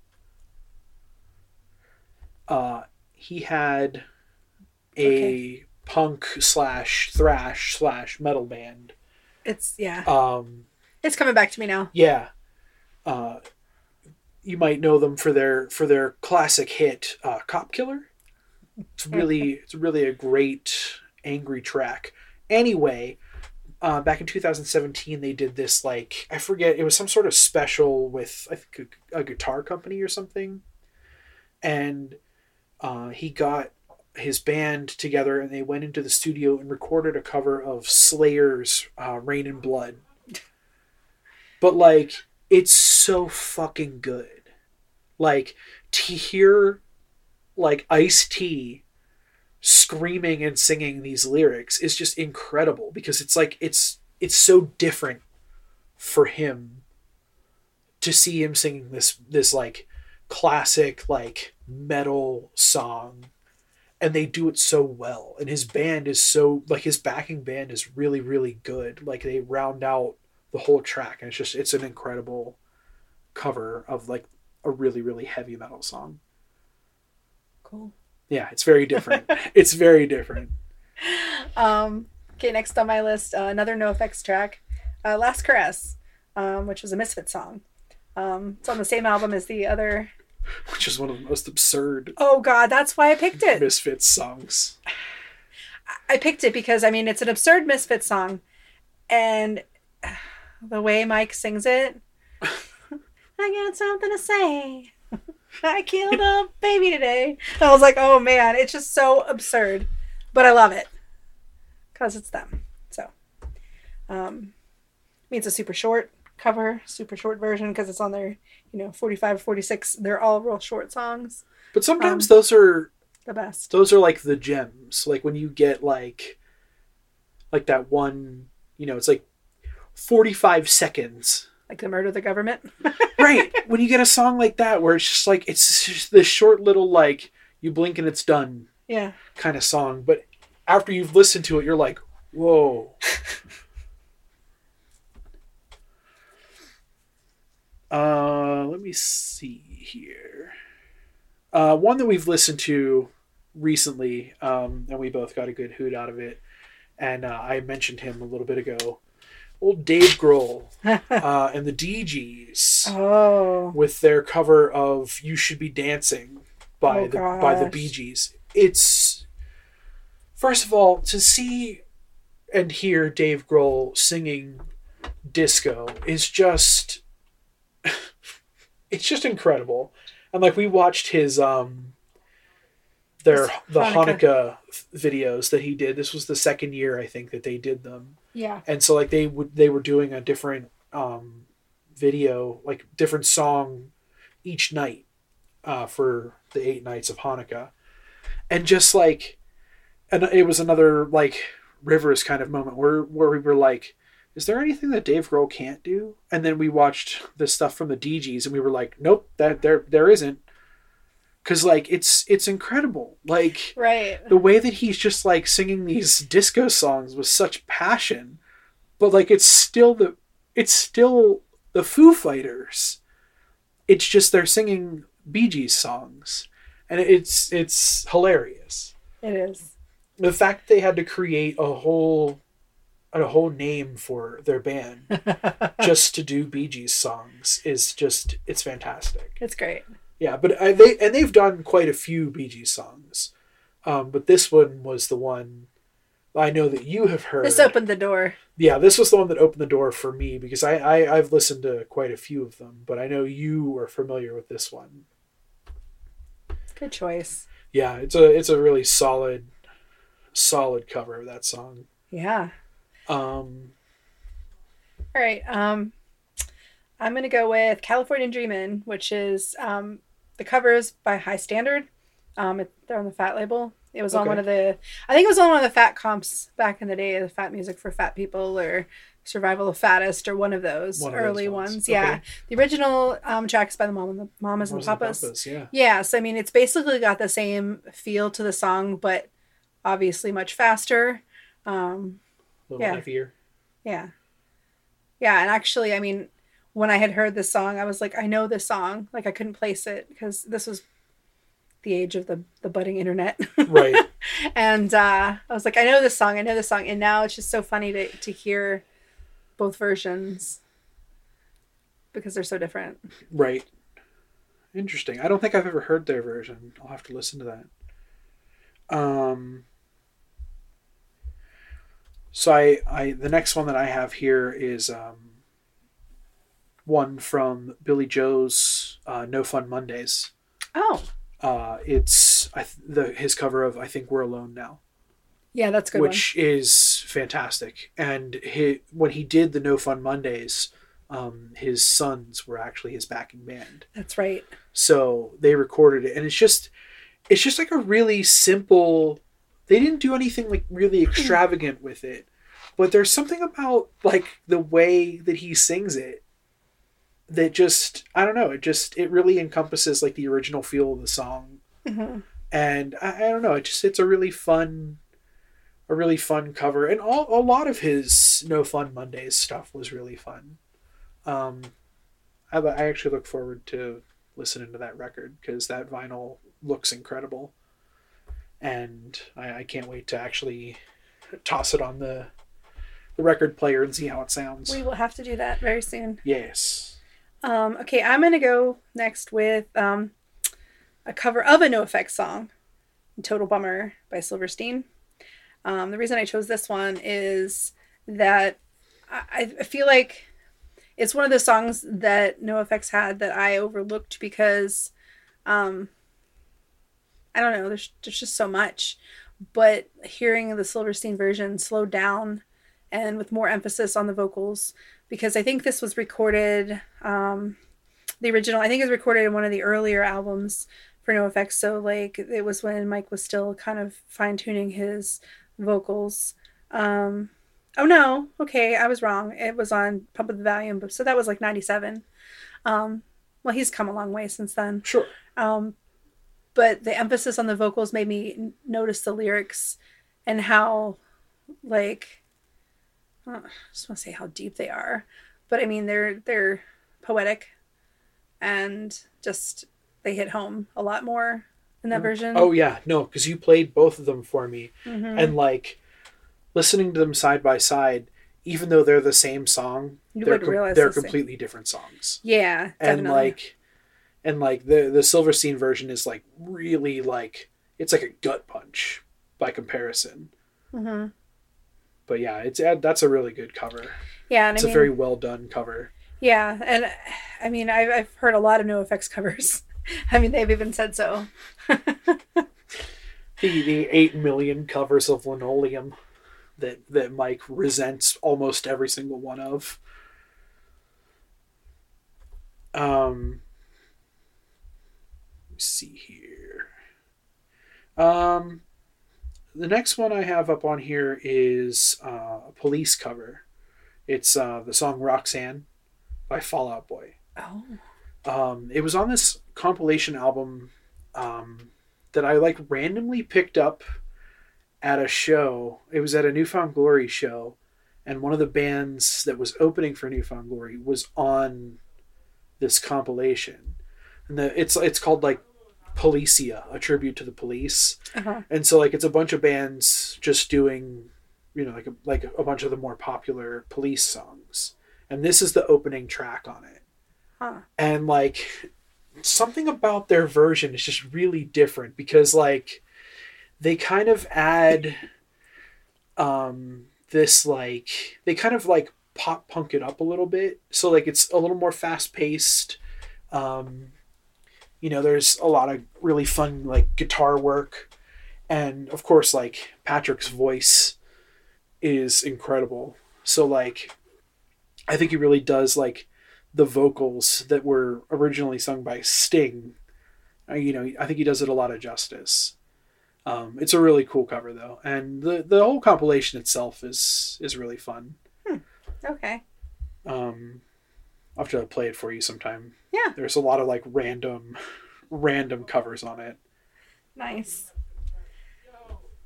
Uh, he had a Okay. punk slash thrash slash metal band. It's yeah. Um, It's coming back to me now. yeah. Uh, you might know them for their for their classic hit uh, "Cop Killer." It's really it's really a great angry track. Anyway, uh, back in 2017, they did this like I forget it was some sort of special with I think a, a guitar company or something, and uh, he got his band together and they went into the studio and recorded a cover of Slayer's uh, "Raining Blood." But like, it's so fucking good. Like to hear like Ice T screaming and singing these lyrics is just incredible because it's like it's it's so different for him to see him singing this this like classic like metal song and they do it so well. And his band is so like his backing band is really really good. Like they round out the whole track and it's just it's an incredible cover of like a really really heavy metal song. Cool. Yeah it's very different it's very different Um, okay, next on my list, uh, another NOFX track, uh, "Last Caress," um, which was a Misfit song. Um, it's on the same album as the other. which is one of the most absurd Oh God, that's why I picked it. misfits songs I picked it because I mean it's an absurd Misfit song, and the way Mike sings it, I got something to say. I killed a baby today. I was like, oh man, it's just so absurd, but I love it because it's them. So, um, I mean, it's a super short cover, super short version because it's on their, you know, 45, 46. They're all real short songs. but sometimes Um, those are The best. those are like the gems like when you get like like that one you know it's like 45 seconds Like the murder of the government. right when you get a song like that where it's just like it's just this short little like you blink and it's done yeah. kind of song but after you've listened to it you're like whoa uh let me see here uh one that we've listened to recently um and we both got a good hoot out of it and uh, i mentioned him a little bit ago old dave grohl uh and the Dee Gees Oh. with their cover of "You Should Be Dancing" by Oh, the by the. Bee Gees. It's first of all to see and hear Dave Grohl singing disco is just it's just incredible. And like we watched his um their the Hanukkah. Hanukkah videos that he did. This was the second year I think that they did them. Yeah. And so like they would they were doing a different um video, like different song each night uh for the eight nights of Hanukkah. And just like and it was another like rivers kind of moment where where we were like is there anything that Dave Grohl can't do? And then we watched the stuff from the Dee Gees and we were like, nope, that there there isn't. Cause like it's it's incredible. Like Right. the way that he's just like singing these disco songs with such passion, but like it's still the it's still the Foo Fighters. It's just they're singing Bee Gees songs, and it's it's hilarious. It is. The fact they had to create a whole a whole name for their band just to do Bee Gees songs is just it's fantastic. It's great. Yeah, but I, they and they've done quite a few Bee Gees songs, um, but this one was the one I know that you have heard. This opened the door. Yeah, this was the one that opened the door for me because I, I I've listened to quite a few of them, but I know you are familiar with this one. Good choice. Yeah, it's a it's a really solid, solid cover of that song. Yeah. Um, All right. Um, I'm gonna go with California Dreamin', which is um, the covers by Hi-Standard. Um, it, they're on the Fat label. It was on one of the, I think it was on one of the Fat comps back in the day, the Fat Music for Fat People or Survival of Fattest or one of those One of those early ones. ones. Okay. Yeah, the original um, tracks by the Mom and the Mamas and Mamas the and Papas. Papas, yeah, Yeah, so I mean, it's basically got the same feel to the song, but obviously much faster. Um, a little Yeah. heavier. yeah. Yeah, and actually, I mean, when I had heard this song, I was like, I know this song. Like, I couldn't place it because this was the age of the, the budding internet. Right. and uh, I was like, I know this song, I know this song. And now it's just so funny to, to hear both versions because they're so different. Right. Interesting. I don't think I've ever heard their version. I'll have to listen to that. Um so I, I the next one that I have here is um one from Billie Joe's uh, No Fun Mondays. Oh, Uh it's I th- the his cover of I think We're Alone Now yeah, that's a good which is fantastic. And he, when he did the No Fun Mondays, um, his sons were actually his backing band. That's right. So they recorded it, and it's just, it's just like a really simple. They didn't do anything like really extravagant with it, but there's something about like the way that he sings it that just I don't know. It just it really encompasses like the original feel of the song. Hmm and I, I don't know it just it's a really fun a really fun cover. And all, a lot of his no fun mondays stuff was really fun. Um I, I actually look forward to listening to that record because that vinyl looks incredible. And I, I can't wait to actually toss it on the the record player and see how it sounds. We will have to do that very soon. yes Um, okay, I'm gonna go next with um, a cover of a NOFX song, "Total Bummer" by Silverstein. Um, the reason I chose this one is that I, I feel like it's one of the songs that NOFX had that I overlooked because um, I don't know. There's there's just so much, but hearing the Silverstein version slowed down and with more emphasis on the vocals because I think this was recorded. Um, the original, I think, it was recorded in one of the earlier albums for NOFX. So like it was when Mike was still kind of fine tuning his vocals. Um, oh no, okay, I was wrong. It was on Pump Up the Valuum, so that was like '97. Um, well, he's come a long way since then. sure Um, but the emphasis on the vocals made me n- notice the lyrics and how, like, I just want to say how deep they are, but I mean they're they're poetic, and just they hit home a lot more in that version. oh yeah no because you played both of them for me Mhm. and like listening to them side by side even though they're the same song You they're, com- they're the same. completely different songs yeah, definitely. and like and like the the silverstein version is like really like it's like a gut punch by comparison Mhm. But yeah it's that's a really good cover yeah, and it's I a mean, very well done cover Yeah, and I mean, I've, I've heard a lot of NoFX covers. I mean, they've even said so. the the eight million covers of Linoleum that that Mike resents almost every single one of. Um, let me see here. Um, the next one I have up on here is uh, a police cover. It's uh, the song Roxanne by Fall Out Boy. Oh. Um, it was on this compilation album um, that I like randomly picked up at a show. It was at a New Found Glory show, and one of the bands that was opening for New Found Glory was on this compilation. And the, it's it's called like Policia, a tribute to the police. Uh-huh. And so like it's a bunch of bands just doing, you know, like a, like a bunch of the more popular police songs. And this is the opening track on it. Huh. And like something about their version is just really different because like they kind of add um this like they kind of like pop punk it up a little bit. So like it's a little more fast paced. Um you know, there's a lot of really fun like guitar work and of course like Patrick's voice is incredible. So like I think he really does like the vocals that were originally sung by Sting. Uh, you know, I think he does it a lot of justice. Um, it's a really cool cover though, and the the whole compilation itself is is really fun. Okay. Um, I'll have to play it for you sometime. Yeah. There's a lot of like random, random covers on it. Nice.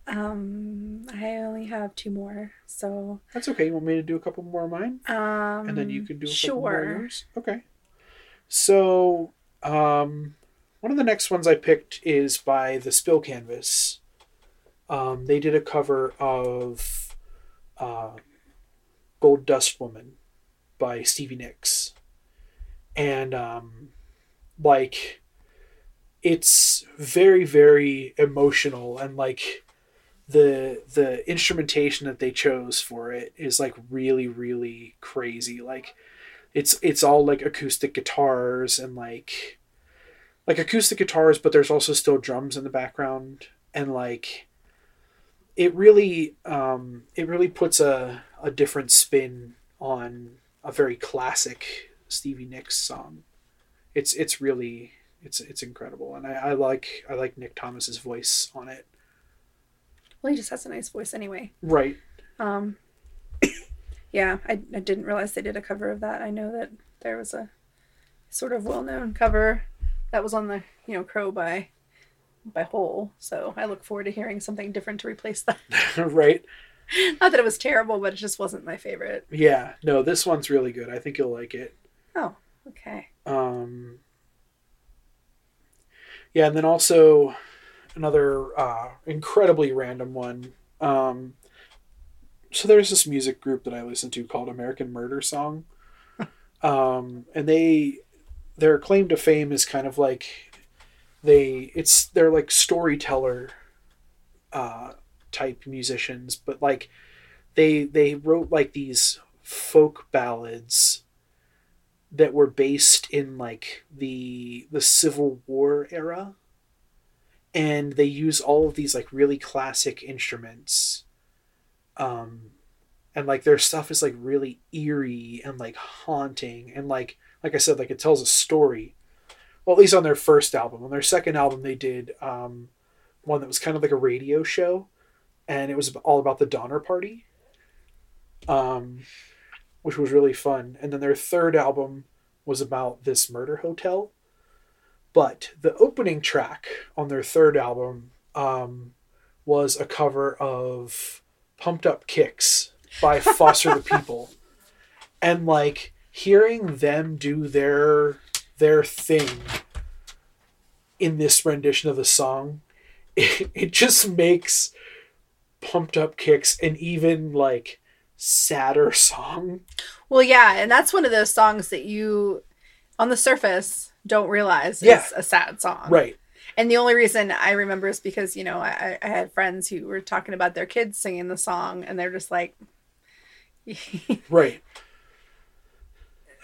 Um, I only have two more, so That's okay. You want me to do a couple more of mine, um, and then you can do a couple more of sure. yours. Okay. So, um, one of the next ones I picked is by the Spill Canvas. Um, they did a cover of uh, Gold Dust Woman by Stevie Nicks. And, um, like, it's very, very emotional and, like, the the instrumentation that they chose for it is like really really crazy. Like it's it's all like acoustic guitars and like like acoustic guitars but there's also still drums in the background. And like it really um it really puts a a different spin on a very classic Stevie Nicks song it's it's really it's it's incredible and I, I like I like Nick Thomas's voice on it Well, he just has a nice voice anyway. right Um, yeah, I, I didn't realize they did a cover of that. I know that there was a sort of well-known cover that was on the you know Crow by by Hole. So I look forward to hearing something different to replace that. right Not that it was terrible, but it just wasn't my favorite. Yeah, no, this one's really good. I think you'll like it. Oh, okay. Um, yeah, and then also another uh, incredibly random one. Um, so there's this music group that I listen to called American Murder Song, um, and they their claim to fame is kind of like they it's they're like storyteller uh, type musicians, but like they they wrote like these folk ballads that were based in like the the Civil War era. And they use all of these like really classic instruments. Um and like their stuff is like really eerie and like haunting. And like like I said like it tells a story. Well at least on their first album. On their second album they did um one that was kind of like a radio show. And it was all about the Donner Party. Um which was really fun. And then their third album was about this murder hotel. But the opening track on their third album um, was a cover of Pumped Up Kicks by Foster the People. And like hearing them do their their thing in this rendition of the song, it, it just makes Pumped Up Kicks an even like sadder song. Well, yeah, and that's one of those songs that you, on the surface, don't realize Yeah. is a sad song. Right. And the only reason I remember is because, you know, I, I had friends who were talking about their kids singing the song, and they're just like, Right.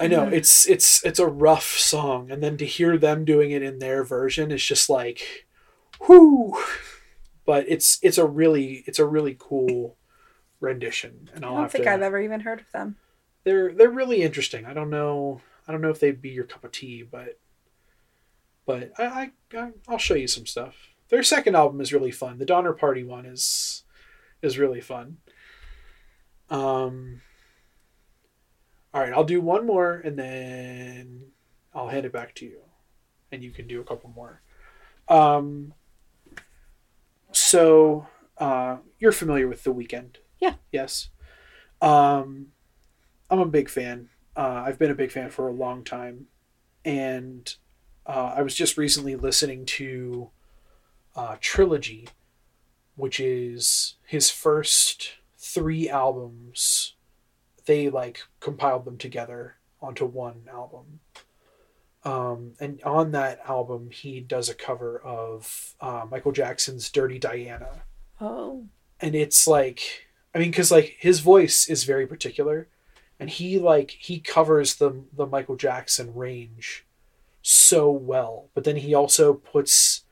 I know mm-hmm. it's it's it's a rough song, and then to hear them doing it in their version is just like, whoo. But it's it's a really it's a really cool rendition, and I I'll don't think to. I've ever even heard of them. They're they're really interesting. I don't know I don't know if they'd be your cup of tea, but but I, I, I I'll show you some stuff. Their second album is really fun. The Donner Party one is is really fun. Um. All right, I'll do one more and then I'll hand it back to you, and you can do a couple more. Um. So, uh, you're familiar with the Weeknd? Yeah. Yes. Um, I'm a big fan. Uh, I've been a big fan for a long time, and uh, I was just recently listening to uh, Trilogy, which is his first three albums. They like compiled them together onto one album. Um, and on that album, he does a cover of uh, Michael Jackson's "Dirty Diana," Oh, and it's like, I mean, because like his voice is very particular, and he like he covers the the Michael Jackson range so well, but then he also puts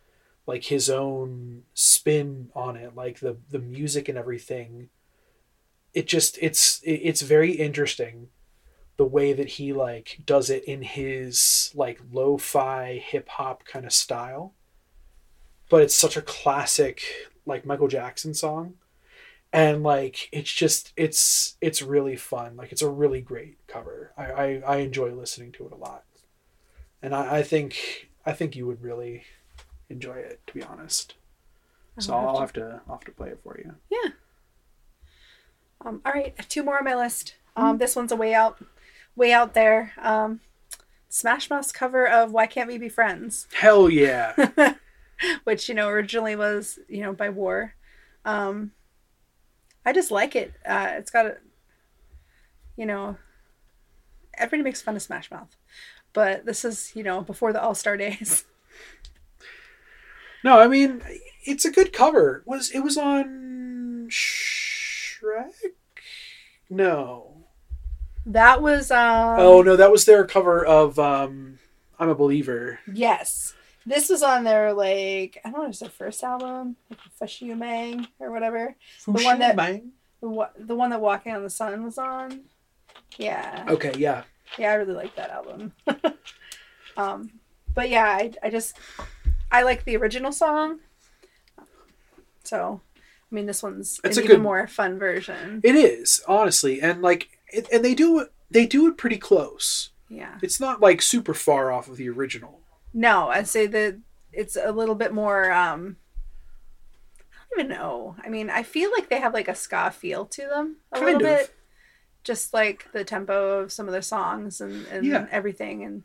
like his own spin on it, like the the music and everything. It just it's it's very interesting the way that he like does it in his like lo-fi hip hop kind of style. But it's such a classic like Michael Jackson song. And like it's just it's it's really fun. Like it's a really great cover. I, I, I enjoy listening to it a lot. And I, I think I think you would really enjoy it, to be honest. So I'll have I'll to- have to I'll have to play it for you. Yeah um, all right, two more on my list. Um, this one's a way out, way out there. Um, Smash Mouth's cover of "Why Can't We Be Friends," Hell yeah. which you know originally was you know by War. Um, I just like it. Uh, it's got a, you know, everybody makes fun of Smash Mouth, but this is you know before the All Star days. No, I mean it's a good cover. Was it was on Shrek? No. That was um. oh no, that was their cover of um I'm a believer. Yes. This was on their like I don't know, it was their first album, like Fush Yu Mang or whatever. The one that-. The one, the one that Walking on the Sun was on. Yeah. Okay, yeah. Yeah, I really like that album. um, but yeah, I, I just I like the original song. So, I mean, this one's It's an a good- more fun version. It is, honestly, and like it, and they do it they do it pretty close. Yeah. It's not like super far off of the original. No, I'd say that it's a little bit more. um I don't even know. I mean, I feel like they have like a ska feel to them a Kind little of. bit, just like the tempo of some of their songs and and Yeah. everything, and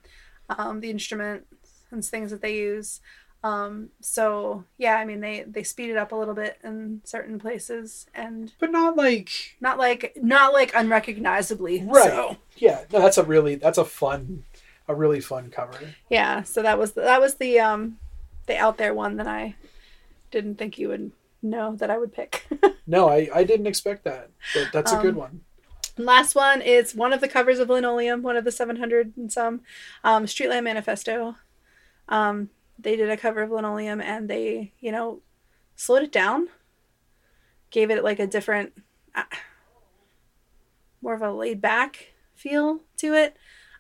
um, the instruments and things that they use. Um, so yeah, I mean they they speed it up a little bit in certain places, and But not like not like not like unrecognizably. right. So. Yeah, no, that's a really that's a fun a really fun cover. Yeah, so that was the, that was the um the out there one that I didn't think you would know that I would pick. No, I I didn't expect that. But that's a good Um, one. Last one is one of the covers of Linoleum, one of the 700 and some um Streetlight Manifesto. Um they did a cover of Linoleum and they, you know, slowed it down. Gave it like a different uh, more of a laid back feel to it.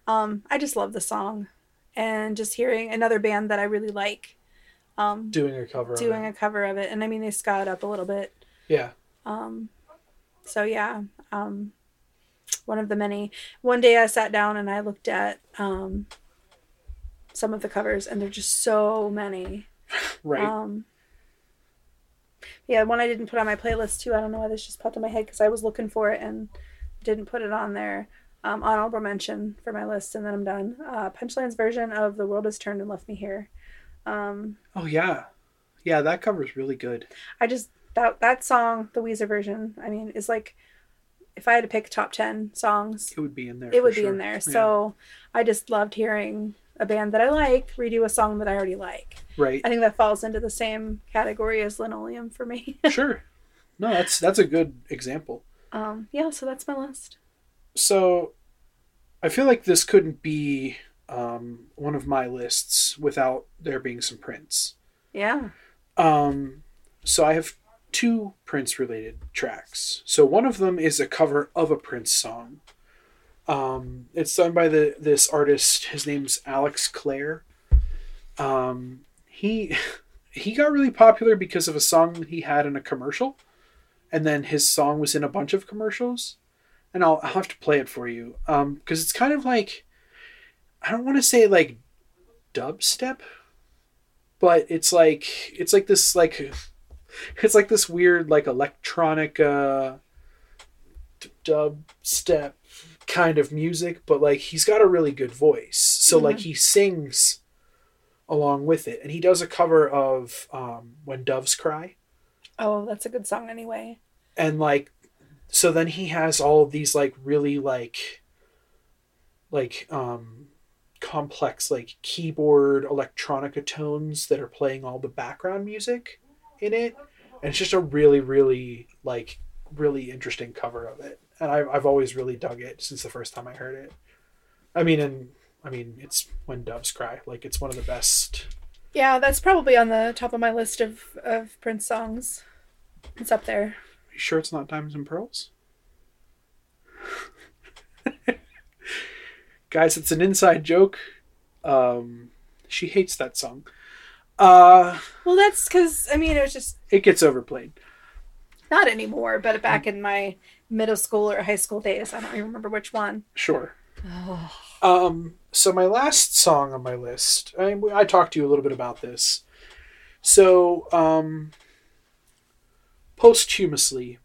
Um I just love the song and just hearing another band that I really like um Doing a cover doing of a cover of it and i mean they ska it up a little bit. Yeah. um so yeah um one of the many one day i sat down and i looked at um some of the covers and there're just so many Right. um yeah one i didn't put on my playlist too i don't know why this just popped in my head because i was looking for it and didn't put it on there um honorable mention for my list and then i'm done uh punchline's version of the world has turned and left me here um oh yeah. Yeah, that cover is really good. I just that that song, the Weezer version, I mean, is like if I had to pick top ten songs, It would be in there. it would be in there. Yeah. So I just loved hearing a band that I like redo a song that I already like. Right. I think that falls into the same category as Linoleum for me. sure. No, that's that's a good example. um, yeah, so that's my list. So I feel like this couldn't be um, one of my lists without there being some Prince. Yeah. Um, so I have two Prince related tracks. So one of them is a cover of a Prince song. Um, it's done by the this artist. His name's Alex Clare. Um, he he got really popular because of a song that he had in a commercial, and then his song was in a bunch of commercials. And I'll, I'll have to play it for you because um, it's kind of like I don't want to say like dubstep, but it's like it's like this like it's like this weird like electronic uh, dubstep kind of music, but like he's got a really good voice. So mm-hmm. like he sings along with it, and he does a cover of um, "When Doves Cry." Oh, that's a good song anyway. And like, so then he has all of these like really like, like um, complex like keyboard electronica tones that are playing all the background music in it, and it's just a really really like really interesting cover of it and I've, I've always really dug it since the first time I heard it. I mean, and I mean, it's when doves cry. Like it's one of the best. Yeah, that's probably on the top of my list of of Prince songs. It's up there. You sure it's not Diamonds and Pearls? Guys, it's an inside joke. Um, she hates that song. Uh, well, that's because I mean it was just it gets overplayed. Not anymore, but back in my middle school or high school days. I don't even remember which one. Sure. Oh. Um, so my last song on my list, I, I talked to you a little bit about this. So, um, posthumously,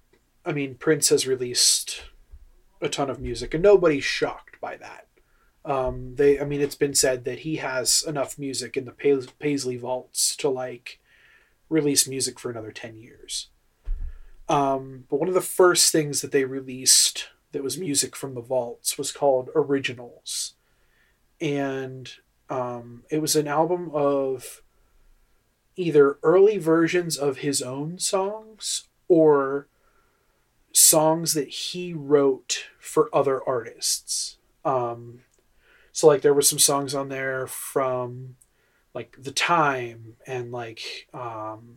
I mean, Prince has released a ton of music, and nobody's shocked by that. Um, they, I mean, it's been said that he has enough music in the Paisley vaults to like release music for another ten years. Um, but one of the first things that they released that was music from the vaults was called Originals. And um, it was an album of either early versions of his own songs or songs that he wrote for other artists. Um, so like there were some songs on there from like The Time and like um,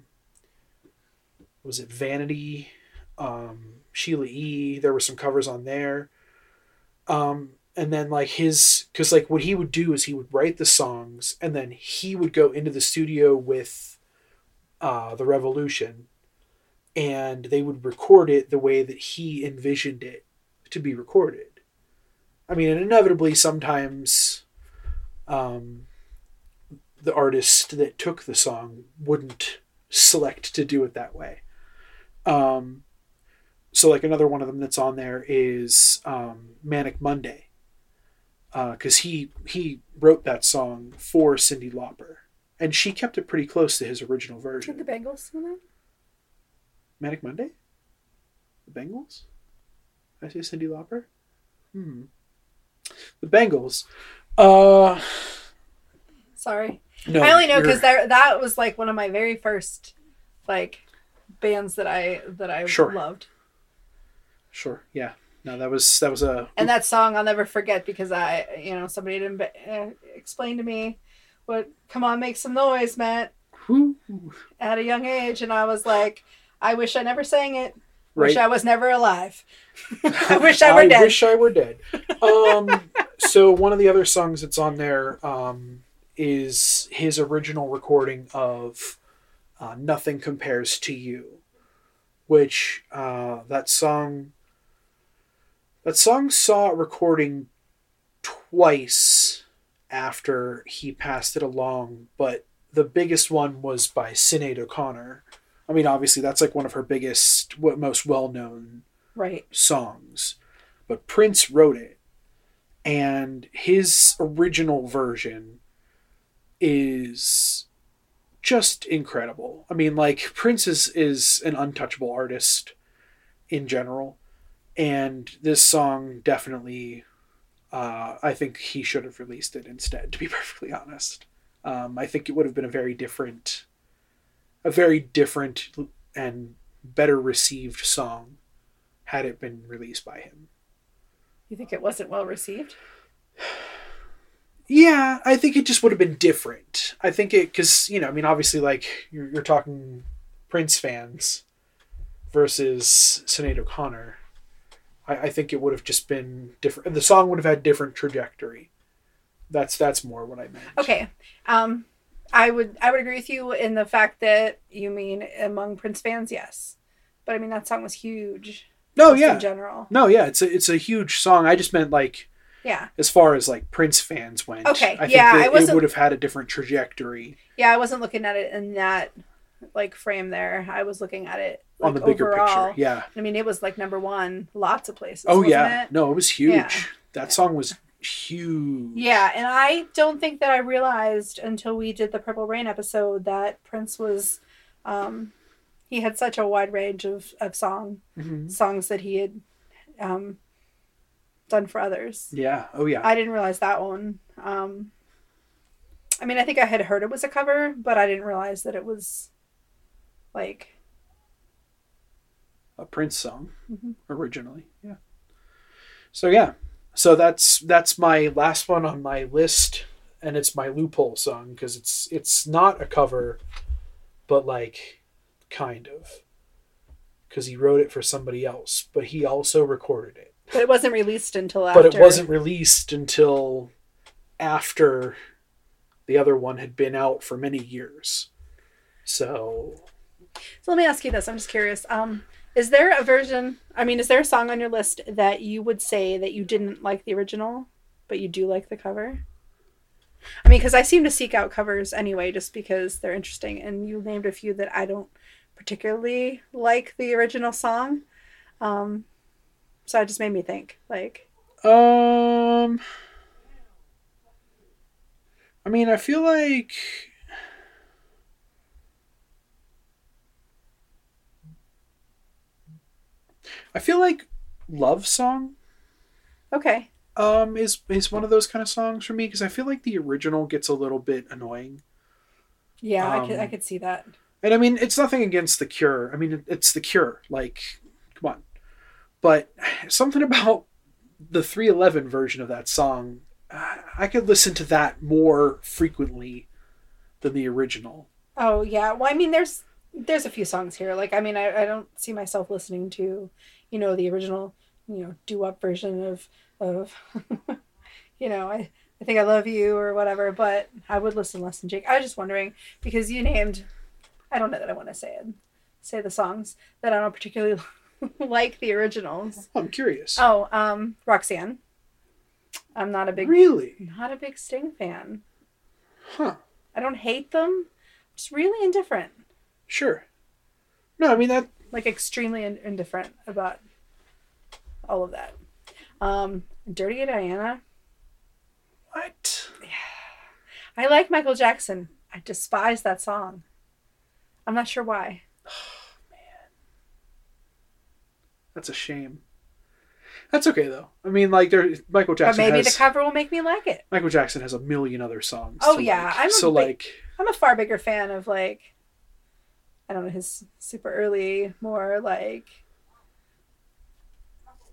was it Vanity, um, Sheila E. There were some covers on there. Um, and then like his, because like what he would do is he would write the songs and then he would go into the studio with uh, the Revolution, and they would record it the way that he envisioned it to be recorded. I mean, and inevitably sometimes. Um, the artist that took the song wouldn't select to do it that way. Um, so like another one of them that's on there is um, Manic Monday, because uh, he he wrote that song for Cyndi Lauper, and she kept it pretty close to his original version. Did the Bangles in that? Manic Monday. The Bangles. I say Cyndi Lauper? Hmm. The Bangles. Uh. Sorry. No, I only know because that that was like one of my very first like bands that I that I sure. loved. Sure. Yeah. No, that was that was a. And that song I'll never forget because I, you know, somebody didn't uh, explain to me what "Come on, make some noise" meant at a young age, and I was like, I wish I never sang it. Right. Wish I was never alive. I wish I were dead. I dead. wish I were dead. Um, so one of the other songs that's on there um, is his original recording of uh, "Nothing Compares to You," which uh, that song that song saw recording twice after he passed it along, but the biggest one was by Sinead O'Connor. I mean, obviously that's like one of her biggest, most well known right songs, but Prince wrote it, and his original version is just incredible. I mean, like Prince is is an untouchable artist in general, and this song definitely, uh, I think he should have released it instead. To be perfectly honest, um, I think it would have been a very different, a very different and better received song had it been released by him. You think it wasn't well received? Yeah, I think it just would have been different. I think it because you know, I mean, obviously, like you're, you're talking Prince fans versus Sinead O'Connor. I, I think it would have just been different. The song would have had different trajectory. That's that's more what I meant. Okay. Um, I would I would agree with you in the fact that you mean among Prince fans, yes. But I mean that song was huge. No, yeah, In general. no, yeah. It's a it's a huge song. I just meant like Yeah. as far as like Prince fans went. Okay, I think yeah, I it would have had a different trajectory Yeah, I wasn't looking at it in that like frame there. I was looking at it like, on the bigger overall. picture. Yeah. I mean, it was like number one, lots of places. Oh yeah. it? No, it was huge. Yeah. That song was huge. Yeah, and I don't think that I realized until we did the Purple Rain episode that Prince was, um, he had such a wide range of of song Mhm. songs that he had, um, done for others. Yeah. Oh yeah. I didn't realize that one. Um, I mean, I think I had heard it was a cover, but I didn't realize that it was like a Prince song Mhm. originally. Yeah. So yeah. So that's that's my last one on my list and it's my loophole song because it's it's not a cover but like kind of cuz he wrote it for somebody else but he also recorded it. But it wasn't released until after. But it wasn't released until after the other one had been out for many years. So So let me ask you this. I'm just curious. Um, is there a version? I mean, is there a song on your list that you would say that you didn't like the original, but you do like the cover? I mean, because I seem to seek out covers anyway, just because they're interesting. And you named a few that I don't particularly like the original song. Um, so it just made me think, like, Um, I mean, I feel like I feel like "Love Song" okay, um is is one of those kind of songs for me because I feel like the original gets a little bit annoying. yeah, I could I Um, could see that. And I mean, it's nothing against the Cure. I mean, it- it's the Cure. Like, come on. But something about the 311 version of that song, I I could listen to that more frequently than the original. Oh yeah. Well, I mean, there's there's a few songs here. Like, I mean, I, I don't see myself listening to, you know, the original, you know, do up version of of, you know, I I think I love you or whatever. But I would listen less than Jake. I was just wondering because you named, I don't know that I want to say it, say the songs that I don't particularly like the originals. I'm curious. Oh, um, Roxanne. I'm not a big really? not a big Sting fan. Huh. I don't hate them. Just really indifferent. Sure. No, I mean, that. like extremely in- indifferent about all of that. Um, Dirty Diana. What? Yeah. I like Michael Jackson. I despise that song. I'm not sure why. Man. That's a shame. That's okay, though. I mean, like, there, Michael Jackson. But maybe has. the cover will make me like it. Michael Jackson has a million other songs. Oh, yeah, like. I'm a so big- like I'm a far bigger fan of like I don't know his super early, more like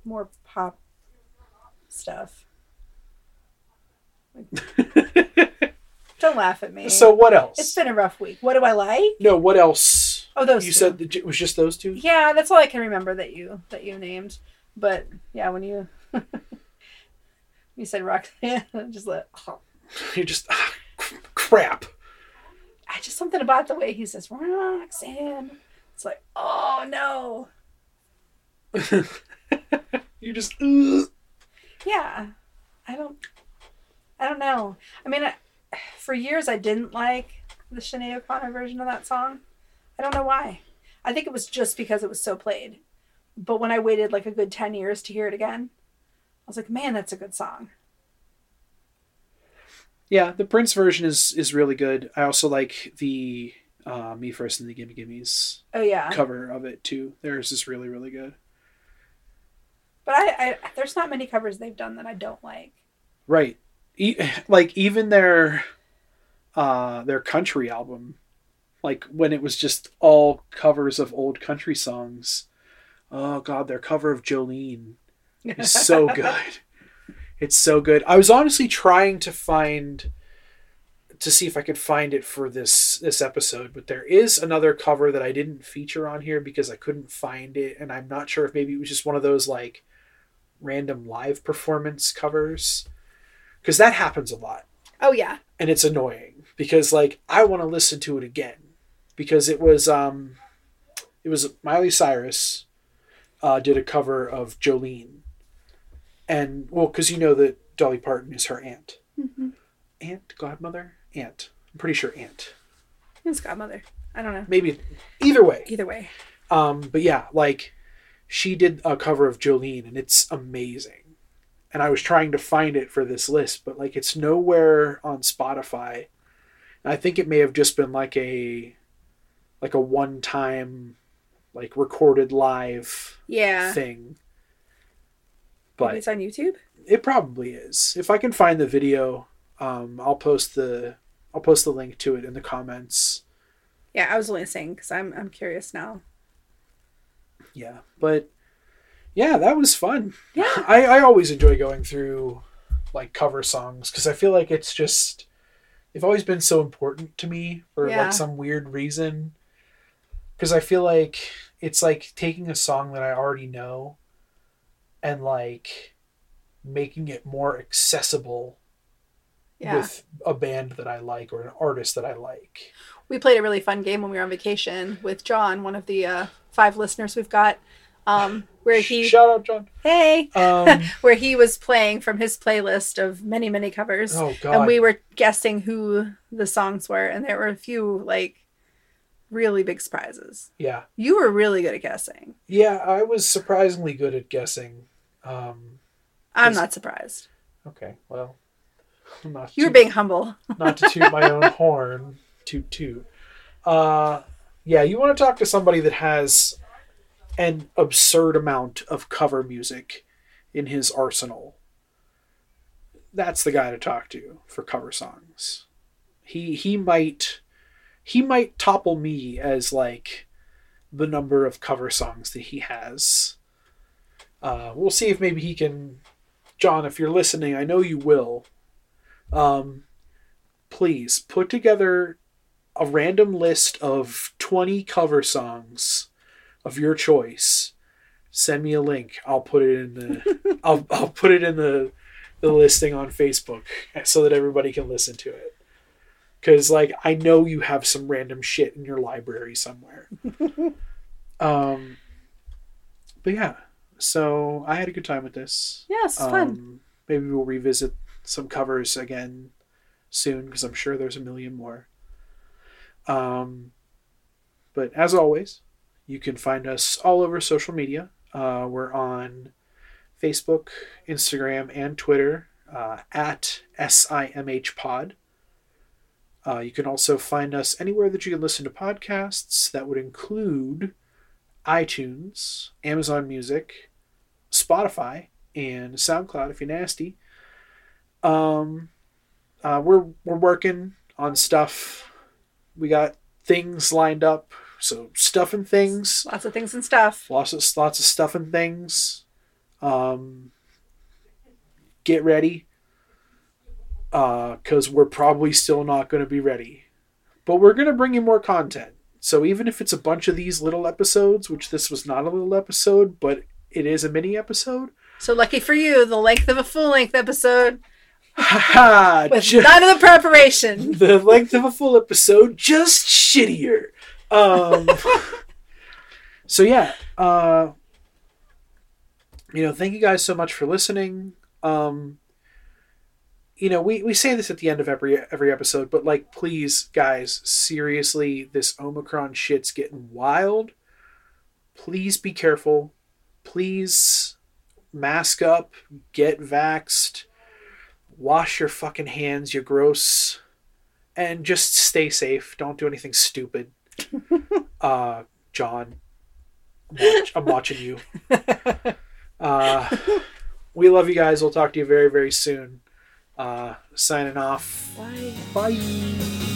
more pop stuff. Don't laugh at me. so what else? it's been a rough week. What do I like? no, what else? Oh, those you two. said it was just those two. Yeah, that's all I can remember that you that you named. But yeah, when you you said Roxanne, just let You just ah, crap. I just something about the way he says Roxanne. It's like, oh no. you just ugh. Yeah, I don't. I don't know. I mean, I, for years I didn't like the Sinead O'Connor version of that song. I don't know why. I think it was just because it was so played. But when I waited like a good ten years to hear it again, I was like, man, that's a good song. Yeah. The Prince version is is really good. I also like the uh, Me First and the Gimme Gimmes Oh yeah. cover of it too. Theirs is really really good. But I, I there's not many covers they've done that I don't like. Right. E- like even their uh their country album like when it was just all covers of old country songs. Oh god, their cover of Jolene is so good. It's so good. I was honestly trying to find to see if I could find it for this this episode, but there is another cover that I didn't feature on here because I couldn't find it, and I'm not sure if maybe it was just one of those like random live performance covers because that happens a lot Oh yeah. and it's annoying because like I want to listen to it again because it was um it was Miley Cyrus uh, did a cover of Jolene and well because you know that Dolly Parton is her aunt Mm-hmm. aunt godmother aunt I'm pretty sure aunt His godmother. I don't know. maybe either way Either way. um but yeah like she did a cover of Jolene and it's amazing and I was trying to find it for this list but like it's nowhere on Spotify and I think it may have just been like a like a one time like recorded live Yeah. thing Maybe but it's on YouTube. it probably is if I can find the video um I'll post the I'll post the link to it in the comments Yeah, I was only saying because I'm I'm curious now. yeah but yeah that was fun Yeah. I, I always enjoy going through like cover songs because I feel like it's just they've always been so important to me for Yeah. like some weird reason. Because I feel like it's like taking a song that I already know and like making it more accessible Yeah. with a band that I like or an artist that I like. we played a really fun game when we were on vacation with John, one of the uh, five listeners we've got, um, where he Shout out, John. hey, Um, where he was playing from his playlist of many many covers, oh God, and we were guessing who the songs were, and there were a few like really big surprises. yeah, You were really good at guessing. yeah. I was surprisingly good at guessing. Um, I'm not surprised. okay, well, not you're being humble. not to toot my own horn, toot toot. Uh, yeah, you want to talk to somebody that has an absurd amount of cover music in his arsenal. That's the guy to talk to for cover songs. He he might he might topple me as like the number of cover songs that he has. Uh, we'll see if maybe he can. John, if you're listening, I know you will. Um, please put together a random list of 20 cover songs of your choice. Send me a link. I'll put it in the I'll I'll put it in the the listing on Facebook so that everybody can listen to it. Cuz like I know you have some random shit in your library somewhere. um but yeah. So I had a good time with this. Yes, it's fun. Um, maybe we'll revisit some covers again soon because I'm sure there's a million more. Um, but as always, you can find us all over social media. Uh, we're on Facebook, Instagram, and Twitter uh, at SIMHPod. Uh, you can also find us anywhere that you can listen to podcasts. That would include iTunes, Amazon Music, Spotify, and SoundCloud if you're nasty. Um, uh, we're we're working on stuff. We got things lined up, so stuff and things. Lots of things and stuff. Lots of lots of stuff and things. Um, get ready, because we're probably still not going to be ready, but we're going to bring you more content. So even if it's a bunch of these little episodes, which this was not a little episode, but it is a mini episode. So lucky for you, the length of a full length episode with ju- none of the preparation. the length of a full episode, just shittier. Um, so yeah, uh, you know, thank you guys so much for listening. Um, you know, we, we say this at the end of every every episode, but like, please, guys, seriously, this Omicron shit's getting wild. Please be careful. Please mask up, get vaxxed, wash your fucking hands, you're gross, and just stay safe. Don't do anything stupid. uh, John, I'm, watch- I'm watching you. Uh, we love you guys. We'll talk to you very, very soon. Uh, signing off. Why? Bye.